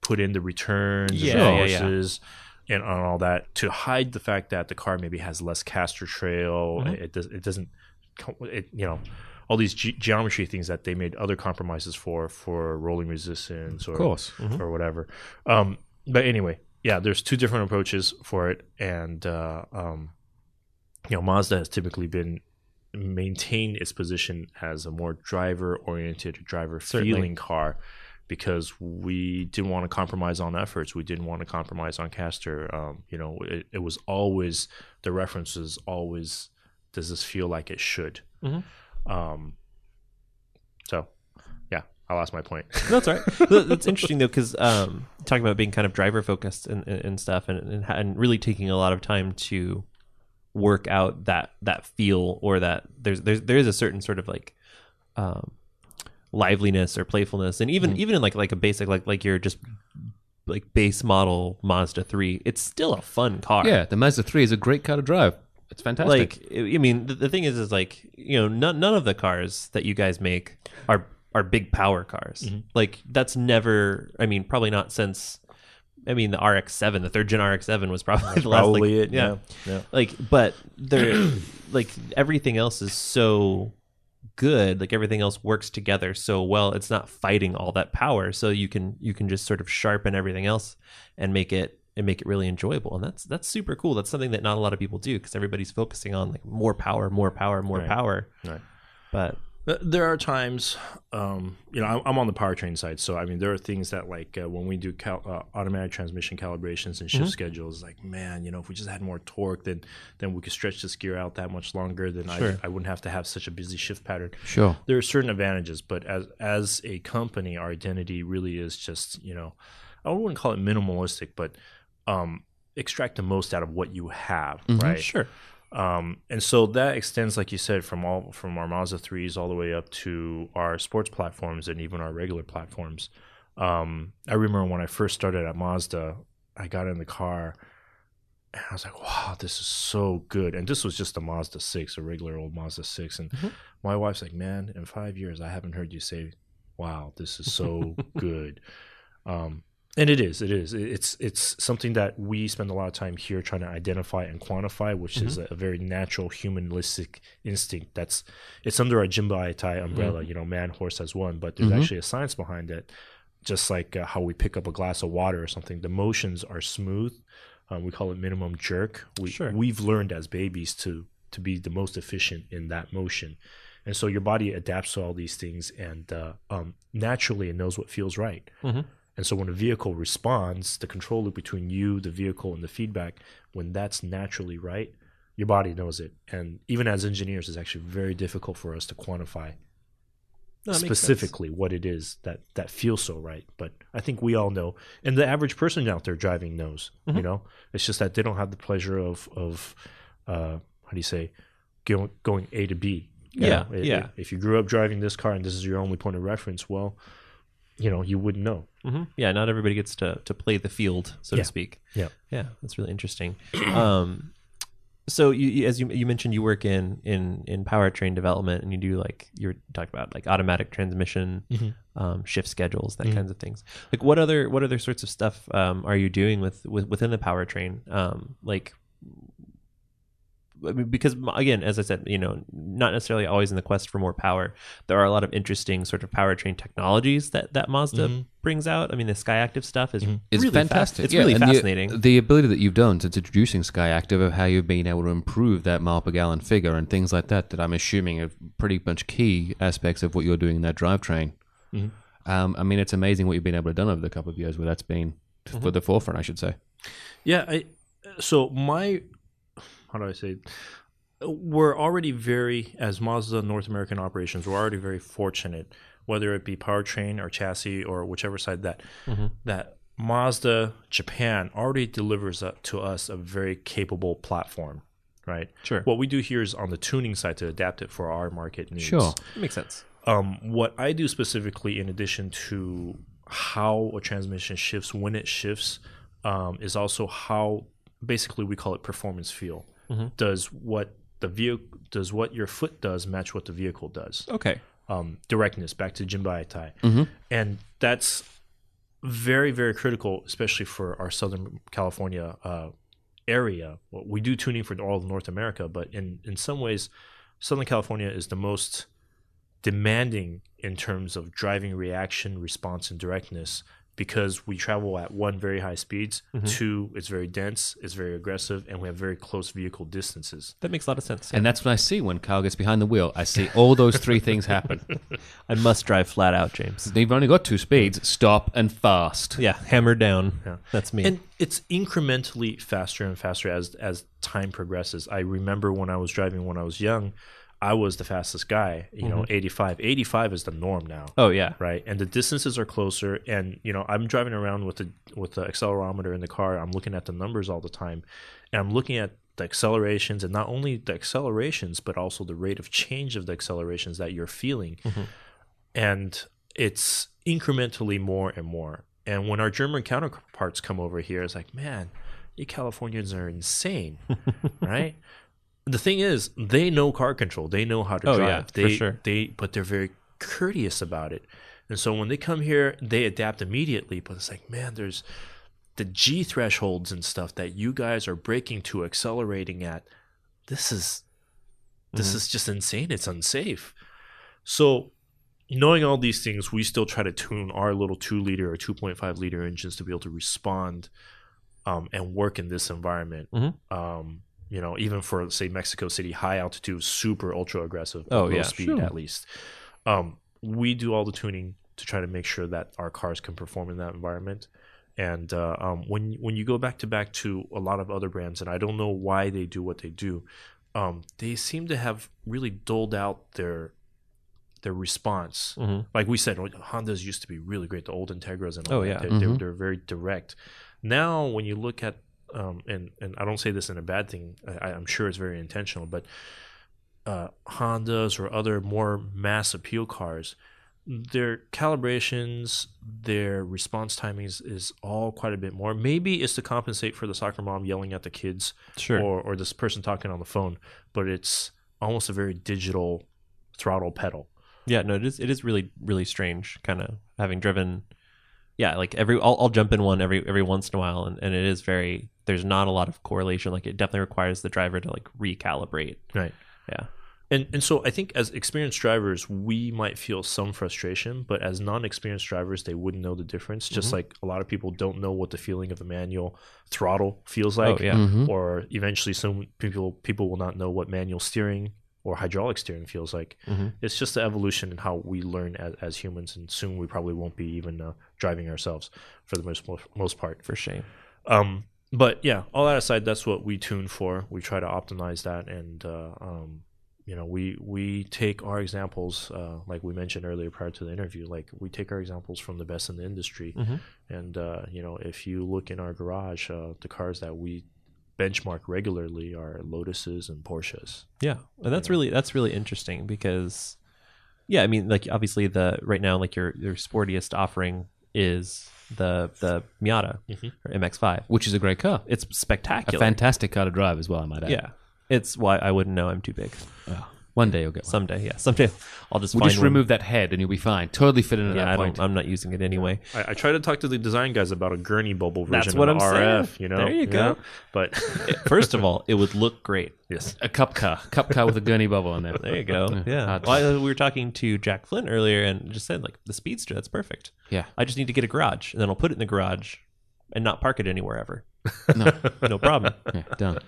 put in the returns Yeah, and yeah, yeah. forces and on all that to hide the fact that the car maybe has less caster trail. Mhm. It does it doesn't it you know all these ge- geometry things that they made other compromises for for rolling resistance or course. or whatever. Um, but anyway, yeah, there's two different approaches for it, and uh, um, you know, Mazda has typically been maintained its position as a more driver oriented, driver feeling car. because we didn't want to compromise on efforts. We didn't want to compromise on caster. Um, you know, it, it was always the reference was always does this feel like it should. Mhm. Um, so yeah, I lost my point. [LAUGHS] No, that's all right. That's interesting though, because um, talking about being kind of driver focused and, and, and stuff, and, and and really taking a lot of time to work out that that feel or that there's there's there is a certain sort of like um, liveliness or playfulness, and even even in like like a basic like like your just like base model Mazda three, it's still a fun car. Yeah, the Mazda 3 is a great car to drive. It's fantastic. like I mean, the, the thing is, is like you know, none none of the cars that you guys make are are big power cars. Mm-hmm. Like that's never. I mean, probably not since. I mean, the RX-7, the third gen RX-7 was probably [LAUGHS] the last. Probably like, it. Yeah. yeah. Like, but they're [CLEARS THROAT] like everything else is so good. Like everything else works together so well. It's not fighting all that power, so you can you can just sort of sharpen everything else and make it and make it really enjoyable. And that's that's super cool. That's something that not a lot of people do because everybody's focusing on like more power, more power, more Right. power. Right. But There are times, um, you know, I'm- I'm on the powertrain side, so I mean, there are things that like uh, when we do cal- uh, automatic transmission calibrations and shift schedules, like man, you know, if we just had more torque, then then we could stretch this gear out that much longer. Then Sure. I, I wouldn't have to have such a busy shift pattern. sure. There are certain advantages, but as as a company, our identity really is just, you know, I wouldn't call it minimalistic, but um, extract the most out of what you have, right? sure, Um, and so that extends, like you said, from all from our Mazda threes all the way up to our sports platforms and even our regular platforms. Um, I remember when I first started at Mazda, I got in the car and I was like, "Wow, this is so good!" And this was just a Mazda six, a regular old Mazda six. And Mhm. my wife's like, "Man, in five years, I haven't heard you say, wow, this is so [LAUGHS] good." Um, and it is, it is. It's it's something that we spend a lot of time here trying to identify and quantify, which is a, a very natural humanistic instinct. That's it's under a our Jinba Ittai umbrella. You know, man, horse has one, but there's Mhm. actually a science behind it. Just like uh, how we pick up a glass of water or something, the motions are smooth. Um, we call it minimum jerk. We Sure. we've learned as babies to to be the most efficient in that motion, and so your body adapts to all these things, and uh, um, naturally it knows what feels right. And so when a vehicle responds, the control loop between you, the vehicle, and the feedback, when that's naturally right, your body knows it. And even as engineers, it's actually very difficult for us to quantify No, that makes sense. specifically what it is that that feels so right. But I think we all know, and the average person out there driving knows. You Mhm. know, it's just that they don't have the pleasure of of uh, how do you say going going A to B. Yeah, know, yeah. If you grew up driving this car and this is your only point of reference, well, you know, you wouldn't know. hmm Yeah, not everybody gets to to play the field, so Yeah. to speak. Yeah. yeah, that's really interesting. [CLEARS THROAT] um, so you, as you you mentioned, you work in in in powertrain development, and you do like you were talking about like automatic transmission, Mhm. um, shift schedules, that Mhm. kinds of things. Like, what other what other sorts of stuff um, are you doing with, with within the powertrain? Um, like. I mean, because again, as I said, you know, not necessarily always in the quest for more power. There are a lot of interesting sort of powertrain technologies that that Mazda Mhm. brings out. I mean, the Skyactiv stuff is Mhm. It's really fantastic. Fast. It's Yeah, really and the- fascinating. The, ability that you've done since introducing Skyactiv of how you've been able to improve that mile per gallon figure and things like that, that I'm assuming are pretty much key aspects of what you're doing in that drivetrain. Mhm. Um, I mean, it's amazing what you've been able to done over the couple of years where that's been Mm-hmm. for the forefront, I should say. Yeah, I, so my how do I say? We're already very as Mazda North American operations. We're already very fortunate, whether it be powertrain or chassis or whichever side that Mhm. that Mazda Japan already delivers uh, to us a very capable platform. Right. Sure, What we do here is on the tuning side to adapt it for our market needs. Sure. it makes sense. Um, what I do specifically, in addition to how a transmission shifts when it shifts, um, is also how basically we call it performance feel. Mhm. Does what the vehicle does what your foot does match what the vehicle does? Okay, Um, directness back to Jinba Ittai, Mhm. and that's very very critical, especially for our Southern California uh, area. Well, we do tuning for all of North America, but in in some ways, Southern California is the most demanding in terms of driving reaction, response, and directness because we travel at one very high speeds, mm-hmm. two it's very dense, it's very aggressive, and we have very close vehicle distances. That makes a lot of sense. And that's what I see when Kyle gets behind the wheel. I see all those three things happen. [LAUGHS] I must drive flat out, James. They've only got two speeds: stop and fast. Yeah, hammer down. Yeah. That's me. And it's incrementally faster and faster as as time progresses. I remember when I was driving when I was young, I was the fastest guy, you know, mm-hmm. 85. 85 is the norm now. oh yeah. Right. And the distances are closer and you know, I'm driving around with the with the accelerometer in the car. I'm looking at the numbers all the time. And I'm looking at the accelerations and not only the accelerations but also the rate of change of the accelerations that you're feeling. Mm-hmm. And it's incrementally more and more. And when our German counterparts come over here, it's like, man, you Californians are insane, [LAUGHS] right? The thing is, they know car control. They know how to Oh, drive. yeah, for they, sure. They, but they're very courteous about it. And so when they come here, they adapt immediately. But it's like, man, there's the G thresholds and stuff that you guys are breaking to accelerating at. This is this Mm-hmm. is just insane. It's unsafe. So knowing all these things, we still try to tune our little two liter or two point five liter engines to be able to respond um, and work in this environment. Mhm. Um, you know, even for say Mexico City, high altitude, super ultra aggressive, Oh, low yeah, speed sure. at least. Um, we do all the tuning to try to make sure that our cars can perform in that environment. And uh, um, when when you go back to back to a lot of other brands, and I don't know why they do what they do, um, they seem to have really doled out their their response. Mhm. Like we said, Hondas used to be really great. The old Integras and all Oh, that. yeah. They're, they're, Mhm. they're very direct. Now, when you look at um, and and I don't say this in a bad thing. I, I'm sure it's very intentional, but uh, Hondas or other more mass appeal cars, their calibrations, their response timings is all quite a bit more. Maybe it's to compensate for the soccer mom yelling at the kids Sure. or, or this person talking on the phone, but it's almost a very digital throttle pedal. Yeah, no, it is. It is really, really strange. Kind of having driven. Yeah, like every I'll, I'll jump in one every every once in a while, and, and it is very. There's not a lot of correlation. Like it definitely requires the driver to like recalibrate. Right. Yeah. And and so I think as experienced drivers, we might feel some frustration, but as non-experienced drivers, they wouldn't know the difference. Just Mm-hmm. like a lot of people don't know what the feeling of a manual throttle feels like. oh yeah. Mhm. Or eventually, some people people will not know what manual steering or hydraulic steering feels like. Mhm. It's just the evolution in how we learn as, as humans, and soon we probably won't be even uh, driving ourselves for the most most part. For shame. Um, but yeah, all that aside, that's what we tune for. We try to optimize that, and uh, um, you know, we we take our examples, uh, like we mentioned earlier prior to the interview. Like we take our examples from the best in the industry, Mhm. and uh, you know, if you look in our garage, uh, the cars that we benchmark regularly are Lotuses and Porsches. Yeah, and that's really that's really interesting because, yeah, I mean, like obviously the right now like your your sportiest offering is the the Miata Mhm. or MX-5. Which is a great car. It's spectacular, A fantastic car to drive as well, I might add. yeah, it's why I wouldn't know. I'm too big. Oh, one day you'll get one. Someday, yeah, someday I'll just We'll find just one. remove that head and you'll be fine. Totally fit into Yeah, that I point. don't, I'm not using it anyway. I, I try to talk to the design guys about a gurney bubble version That's what of I'm RF. saying. You know, There you Yeah. go. But First of all, it would look great. yes, a cup car. Cup car with a gurney bubble in there. There you go. Yeah. hard. Well, I- we were talking to Jacques Flynn earlier and just said like the Speedster, that's perfect. Yeah. I just need to get a garage and then I'll put it in the garage and not park it anywhere ever. No. No problem. [LAUGHS] Yeah, done.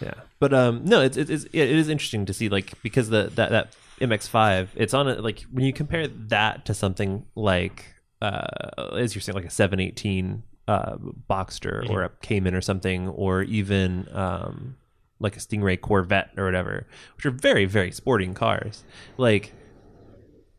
yeah. But um, no, it's it's, it is interesting to see like because the that that MX5, it's on a like when you compare that to something like uh, as you're saying like a 718 uh Boxster or a Cayman or something, or even um like a Stingray Corvette or whatever, which are very very sporting cars. Like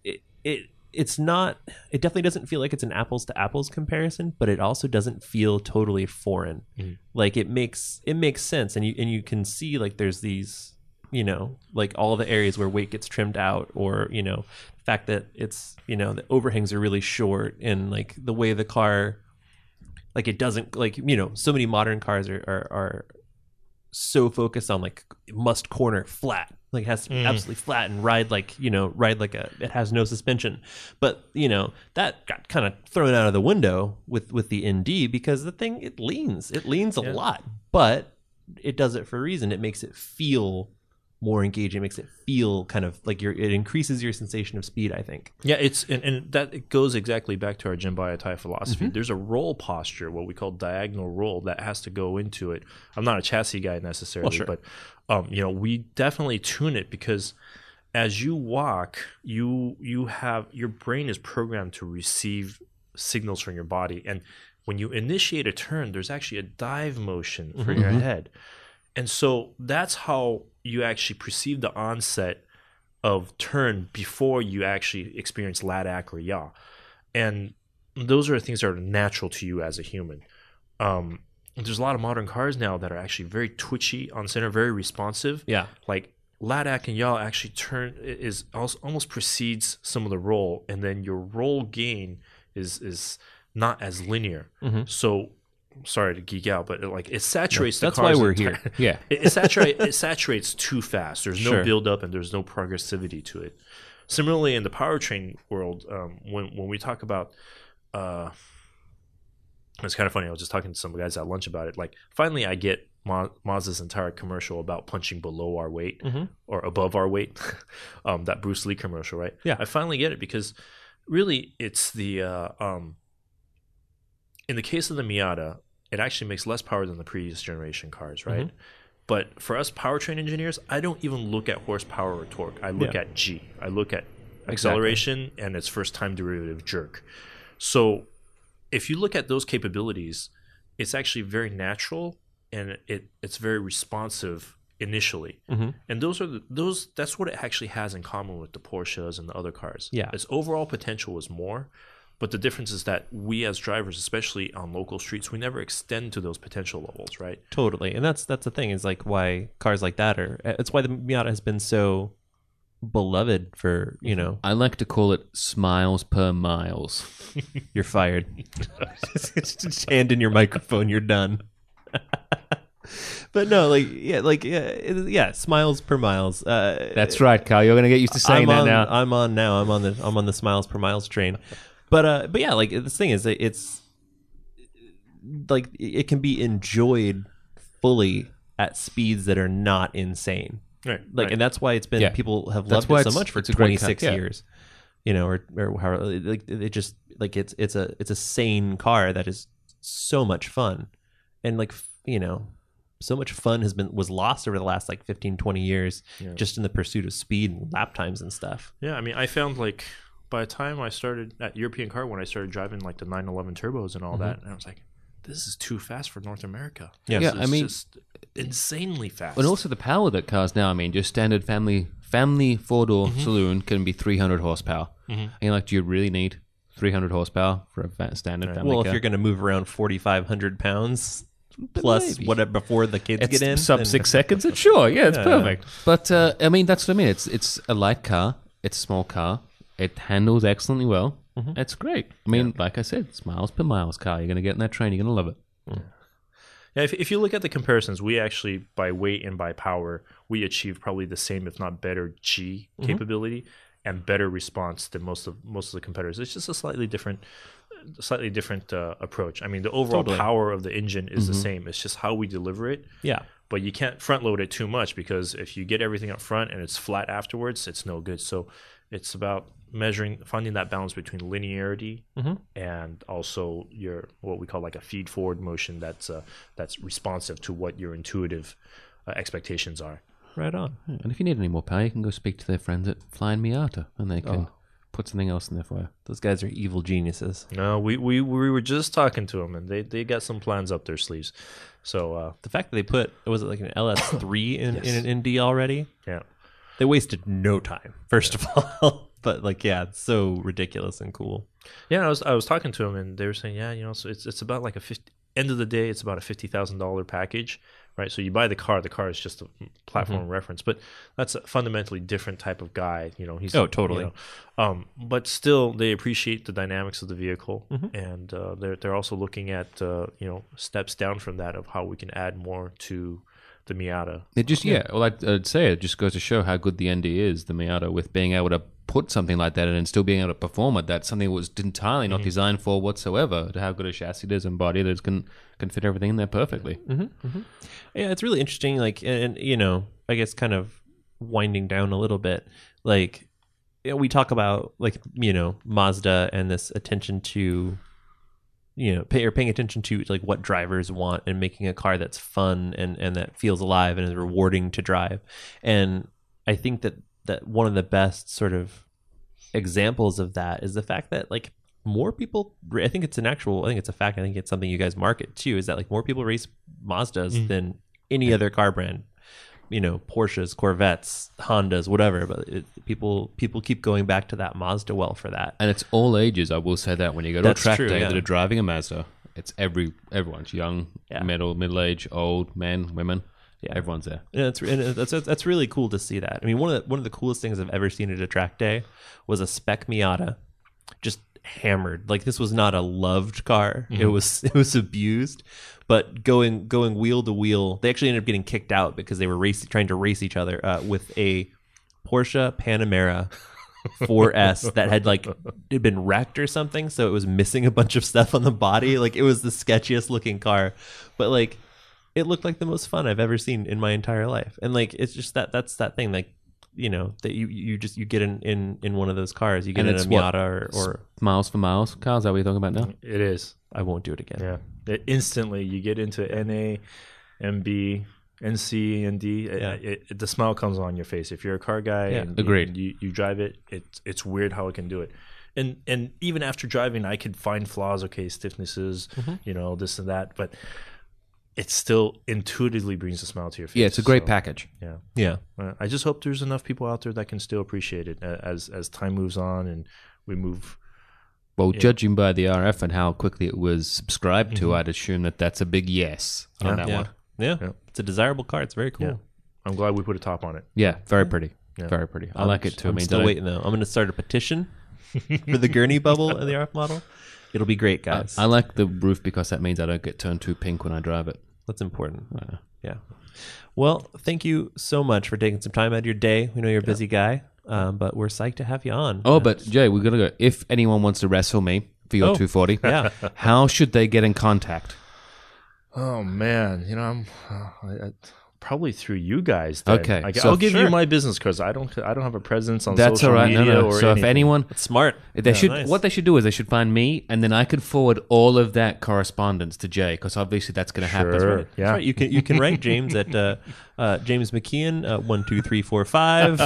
it it it's not it definitely doesn't feel like it's an apples to apples comparison but it also doesn't feel totally foreign. Mm-hmm. Like it makes it makes sense and you and you can see like there's these you know like all the areas where weight gets trimmed out or you know the fact that it's you know the overhangs are really short and like the way the car like it doesn't like you know so many modern cars are are, are so focused on like must corner flat. Like it has to be mm. absolutely flat and ride like you know ride like a it has no suspension. But you know that got kind of thrown out of the window with with the nd because the thing it leans. It leans a Yeah. lot but it does it for a reason. It makes it feel more engaging, makes it feel kind of like you're. It increases your sensation of speed. I think. Yeah, it's and, and that it goes exactly back to our Jinba Ittai philosophy. There's a roll posture, what we call diagonal roll, that has to go into it. I'm not a chassis guy necessarily, sure. but um, you know, we definitely tune it because as you walk, you you have your brain is programmed to receive signals from your body, and when you initiate a turn, there's actually a dive motion for your head, and so that's how you actually perceive the onset of turn before you actually experience ladak or yaw. And those are things that are natural to you as a human. Um, there's a lot of modern cars now that are actually very twitchy on center, very responsive. Yeah. Like ladak and yaw actually turn is also, almost precedes some of the roll, and then your roll gain is is not as linear. So sorry to geek out, but it, like it saturates the That's why we're entire- here. Yeah. [LAUGHS] it, it, saturate, it saturates too fast. There's no Sure. build up and there's no progressivity to it. Similarly, in the powertrain world, um, when when we talk about, uh, it's kind of funny. I was just talking to some guys at lunch about it. Like, finally, I get Ma- Mazda's entire commercial about punching below our weight Mhm. or above our weight. [LAUGHS] um, that Bruce Lee commercial, right? Yeah. I finally get it because really, it's the uh, um, in the case of the Miata, it actually makes less power than the previous generation cars, right? But for us powertrain engineers, I don't even look at horsepower or torque. I look Yeah. at G. I look at acceleration and its first time derivative jerk. So if you look at those capabilities, it's actually very natural and it it's very responsive initially. Mhm. And those are the, those that's what it actually has in common with the Porsches and the other cars. Yeah. Its overall potential is more, but the difference is that we as drivers, especially on local streets, we never extend to those potential levels, right? Totally, and that's that's the thing is like why cars like that are. It's why the Miata has been so beloved for you know. I like to call it smiles per miles. [LAUGHS] You're fired. [LAUGHS] [LAUGHS] Just hand in your microphone. You're done. but no, like yeah, like yeah, yeah. Smiles per miles. Uh, That's right, Carl. You're going to get used to saying I'm that on, now. I'm on now. I'm on the I'm on the smiles per miles train. But uh, but yeah, like this thing is it's like it can be enjoyed fully at speeds that are not insane. Right. Like, and that's why it's been Yeah. people have That's loved it so much for it's a great cut, 26 yeah. years. You know, or or how like it just like it's it's a it's a sane car that is so much fun, and like you know, so much fun has been was lost over the last like 15 20 years Yeah. just in the pursuit of speed and lap times and stuff. Yeah, I mean, I found like by the time I started at European car, when I started driving like the 911 turbos and all that, and I was like, this is too fast for North America. Yeah. Yeah, I mean- just insanely fast. And also the power that cars now. I mean, just standard family family four door Mm-hmm. saloon can be 300 horsepower. Mhm. And you're like, do you really need 300 horsepower for a fa- standard family well, car? if you're going to move around 4,500 pounds plus maybe. whatever before the kids it's get in, sub then- six [LAUGHS] seconds. It's sure, yeah, it's Yeah. perfect. But uh, I mean, that's what I mean. It's it's a light car. It's a small car. It handles excellently well. Mm-hmm. It's great. I mean, like I said, it's miles per miles car. You're gonna get in that train. You're gonna love it. yeah, if, if you look at the comparisons, we actually by weight and by power, we achieve probably the same, if not better, G Mm-hmm. capability and better response than most of most of the competitors. It's just a slightly different, slightly different uh, approach. I mean, the overall Totally. power of the engine is the same. It's just how we deliver it. Yeah. but you can't front load it too much because if you get everything up front and it's flat afterwards, it's no good. So it's about measuring, finding that balance between linearity Mhm. and also your what we call like a feed forward motion that's uh, that's responsive to what your intuitive uh, expectations are. Right on. And if you need any more power, you can go speak to their friends at Flying Miata, and they can put something else in there for you. Those guys are evil geniuses. No, we, we we were just talking to them and they, they got some plans up their sleeves. So uh, The fact that they put was it like an LS3 in, [COUGHS] Yes. in an ND already? yeah. They wasted no time. First of all, but like yeah, it's so ridiculous and cool. Yeah, I was I was talking to them and they were saying, yeah, you know, so it's it's about like a 50, end of the day, it's about a fifty thousand dollar package, right? So you buy the car, the car is just a platform Mm-hmm. reference, but that's a fundamentally different type of guy, you know. He's Oh, you totally. know, um, but still, they appreciate the dynamics of the vehicle, Mm-hmm. and uh, they're they're also looking at uh, you know steps down from that of how we can add more to the Miata. It just yeah. Well, I'd, I'd say it just goes to show how good the ND is, the Miata, with being able to put something like that in and still being able to perform at that. Something that was entirely not mm-hmm. designed for whatsoever. To how good a chassis it is and body that it can can fit everything in there perfectly. Mm-hmm, mm-hmm. Yeah, it's really interesting. Like, and, and, you know, I guess kind of winding down a little bit, like we talk about like you know Mazda and this attention to you know pay or paying attention to like what drivers want and making a car that's fun and and that feels alive and is rewarding to drive and i think that that one of the best sort of examples of that is the fact that like more people i think it's an actual i think it's a fact i think it's something you guys market too is that like more people race mazdas mm. than any other car brand you know porsches corvettes hondas whatever but it, people people keep going back to that mazda well for that And it's all ages. I will say that when you go to That's a track true, day yeah. that are driving a Mazda, it's every everyone's young, Yeah. middle, middle age, old, men, women. Yeah. everyone's there. Yeah, it's and that's that's really cool to see that. I mean, one of the, one of the coolest things I've ever seen at a track day was a spec Miata, just hammered. Like this was not a loved car; it was [LAUGHS] it was abused. But going going wheel to wheel, they actually ended up getting kicked out because they were racing, trying to race each other uh, with a Porsche Panamera 4S that had like it been wrecked or something, so it was missing a bunch of stuff on the body. Like it was the sketchiest looking car, but like it looked like the most fun I've ever seen in my entire life. And like it's just that that's that thing like you know that you you just you get in in in one of those cars, you get And in a it's what? Miata or, or Miles for miles. Carl, is that what you're talking about now? It is. I won't do it again. Yeah. It, instantly, you get into NA, NB, NC, ND. Yeah. It, it- the smile comes on your face. If you're a car guy Yeah. and Agreed. You, you drive it, it's it's weird how it can do it. And and even after driving, I could find flaws. Okay, stiffnesses, Mm-hmm. you know, this and that, but it still intuitively brings a smile to your face. Yeah, it's a great So, package. Yeah. Yeah. Uh, I just hope there's enough people out there that can still appreciate it uh, as as time moves on and we move. Well, judging by the RF and how quickly it was subscribed to, I'd assume that that's a big yes on Yeah. that Yeah. one. yeah. Yeah. It's a desirable car. It's very cool. Yeah. I'm glad we put a top on it. Yeah, very pretty. Yeah. Very pretty. I I'm like it too. I'm I mean, still waiting though. I'm going to start a petition [LAUGHS] for the gurney bubble in the RF model. It'll be great, guys. I like the roof because that means I don't get turned too pink when I drive it. That's important. Yeah. Well, thank you so much for taking some time out of your day. We know you're a busy guy, um, but we're psyched to have you on. Oh, but Jay, we're gonna go. If anyone wants to wrestle me for your Oh, 240, [LAUGHS] yeah. how should they get in contact? Oh man, you know I'm uh, I, I, probably through you guys. Then. Okay, I, so- will give Sure. you my business cards. I don't I don't have a presence on That's social all right. No, media no. or So if anyone, It's smart. they should nice. what they should do is they should find me, and then I could forward all of that correspondence to Jay because obviously that's going to happen. Right? Yeah. That's right. You can you can write James at uh, uh, James McKeon uh, one two three four five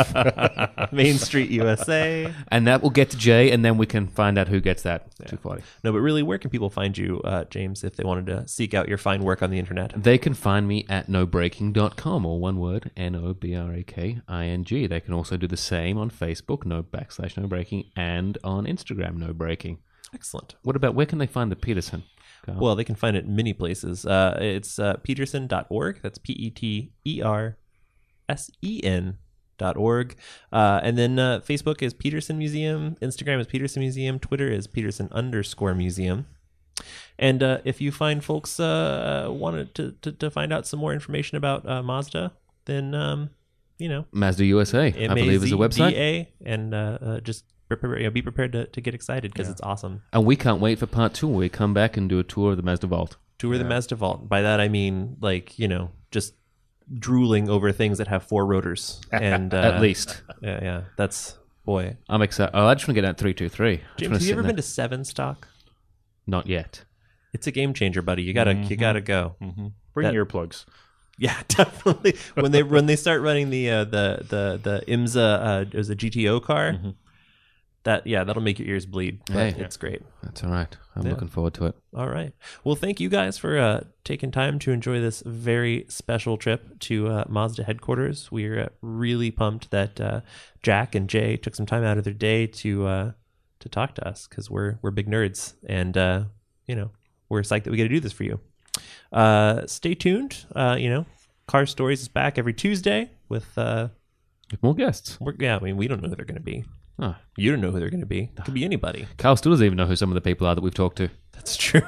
[LAUGHS] Main Street USA. And that will get to Jay, and then we can find out who gets that 240. No, but really, where can people find you, uh, James, if they wanted to seek out your fine work on the internet? They can find me at nobraking.com or one word, N O B R A K I N G. They can also do the same on Facebook, no backslash no braking, and on Instagram, no braking. Excellent. What about where can they find the Petersen? Well, they can find it many places. Uh, it's uh, petersen.org. That's P E T E R S E N dot org. Uh, and then uh, Facebook is Petersen Museum. Instagram is Petersen Museum. Twitter is Petersen underscore museum. And uh, if you find folks uh, wanted to, to, to find out some more information about uh, Mazda, then, um, you know, Mazda USA, I believe, is a website. And uh, uh, just you know, be prepared to, to get excited because it's awesome. And we can't wait for part two where we come back and do a tour of the Mazda Vault. Tour the Mazda Vault. By that I mean like you know just drooling over things that have four rotors [LAUGHS] and uh, At least. Yeah, yeah. That's boy. I'm excited. Oh, I just want to get that 323. James, have you ever been to Sevenstock? Not yet. It's a game changer, buddy. You gotta you gotta go. Bring That- earplugs. [LAUGHS] Yeah, definitely. when they when they start running the uh, the the the IMSA uh, it was a GTO car. That yeah, that'll make your ears bleed. But Hey. it's great. That's all right. I'm Yeah. looking forward to it. All right. Well, thank you guys for uh, taking time to enjoy this very special trip to uh, Mazda headquarters. We're uh, really pumped that uh, Jacques and Jay took some time out of their day to uh, to talk to us because we're we're big nerds and uh, you know we're psyched that we get to do this for you. Uh, stay tuned. Uh, you know, Car Stories is back every Tuesday with uh, With more guests. we're, yeah. I mean, we don't know who they're going to be. Oh. You don't know who they're going to be. It could be anybody. [SIGHS] Carl still doesn't even know who some of the people are that we've talked to. That's true.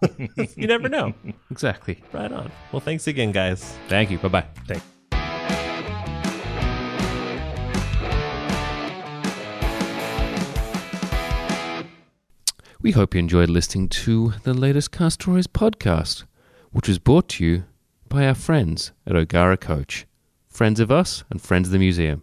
[LAUGHS] you never know. [LAUGHS] Exactly. Right on. Well, thanks again, guys. Thank you. Bye bye. Thank We hope you enjoyed listening to the latest Car Stories podcast, which was brought to you by our friends at O'Gara Coach. friends of us, and friends of the museum.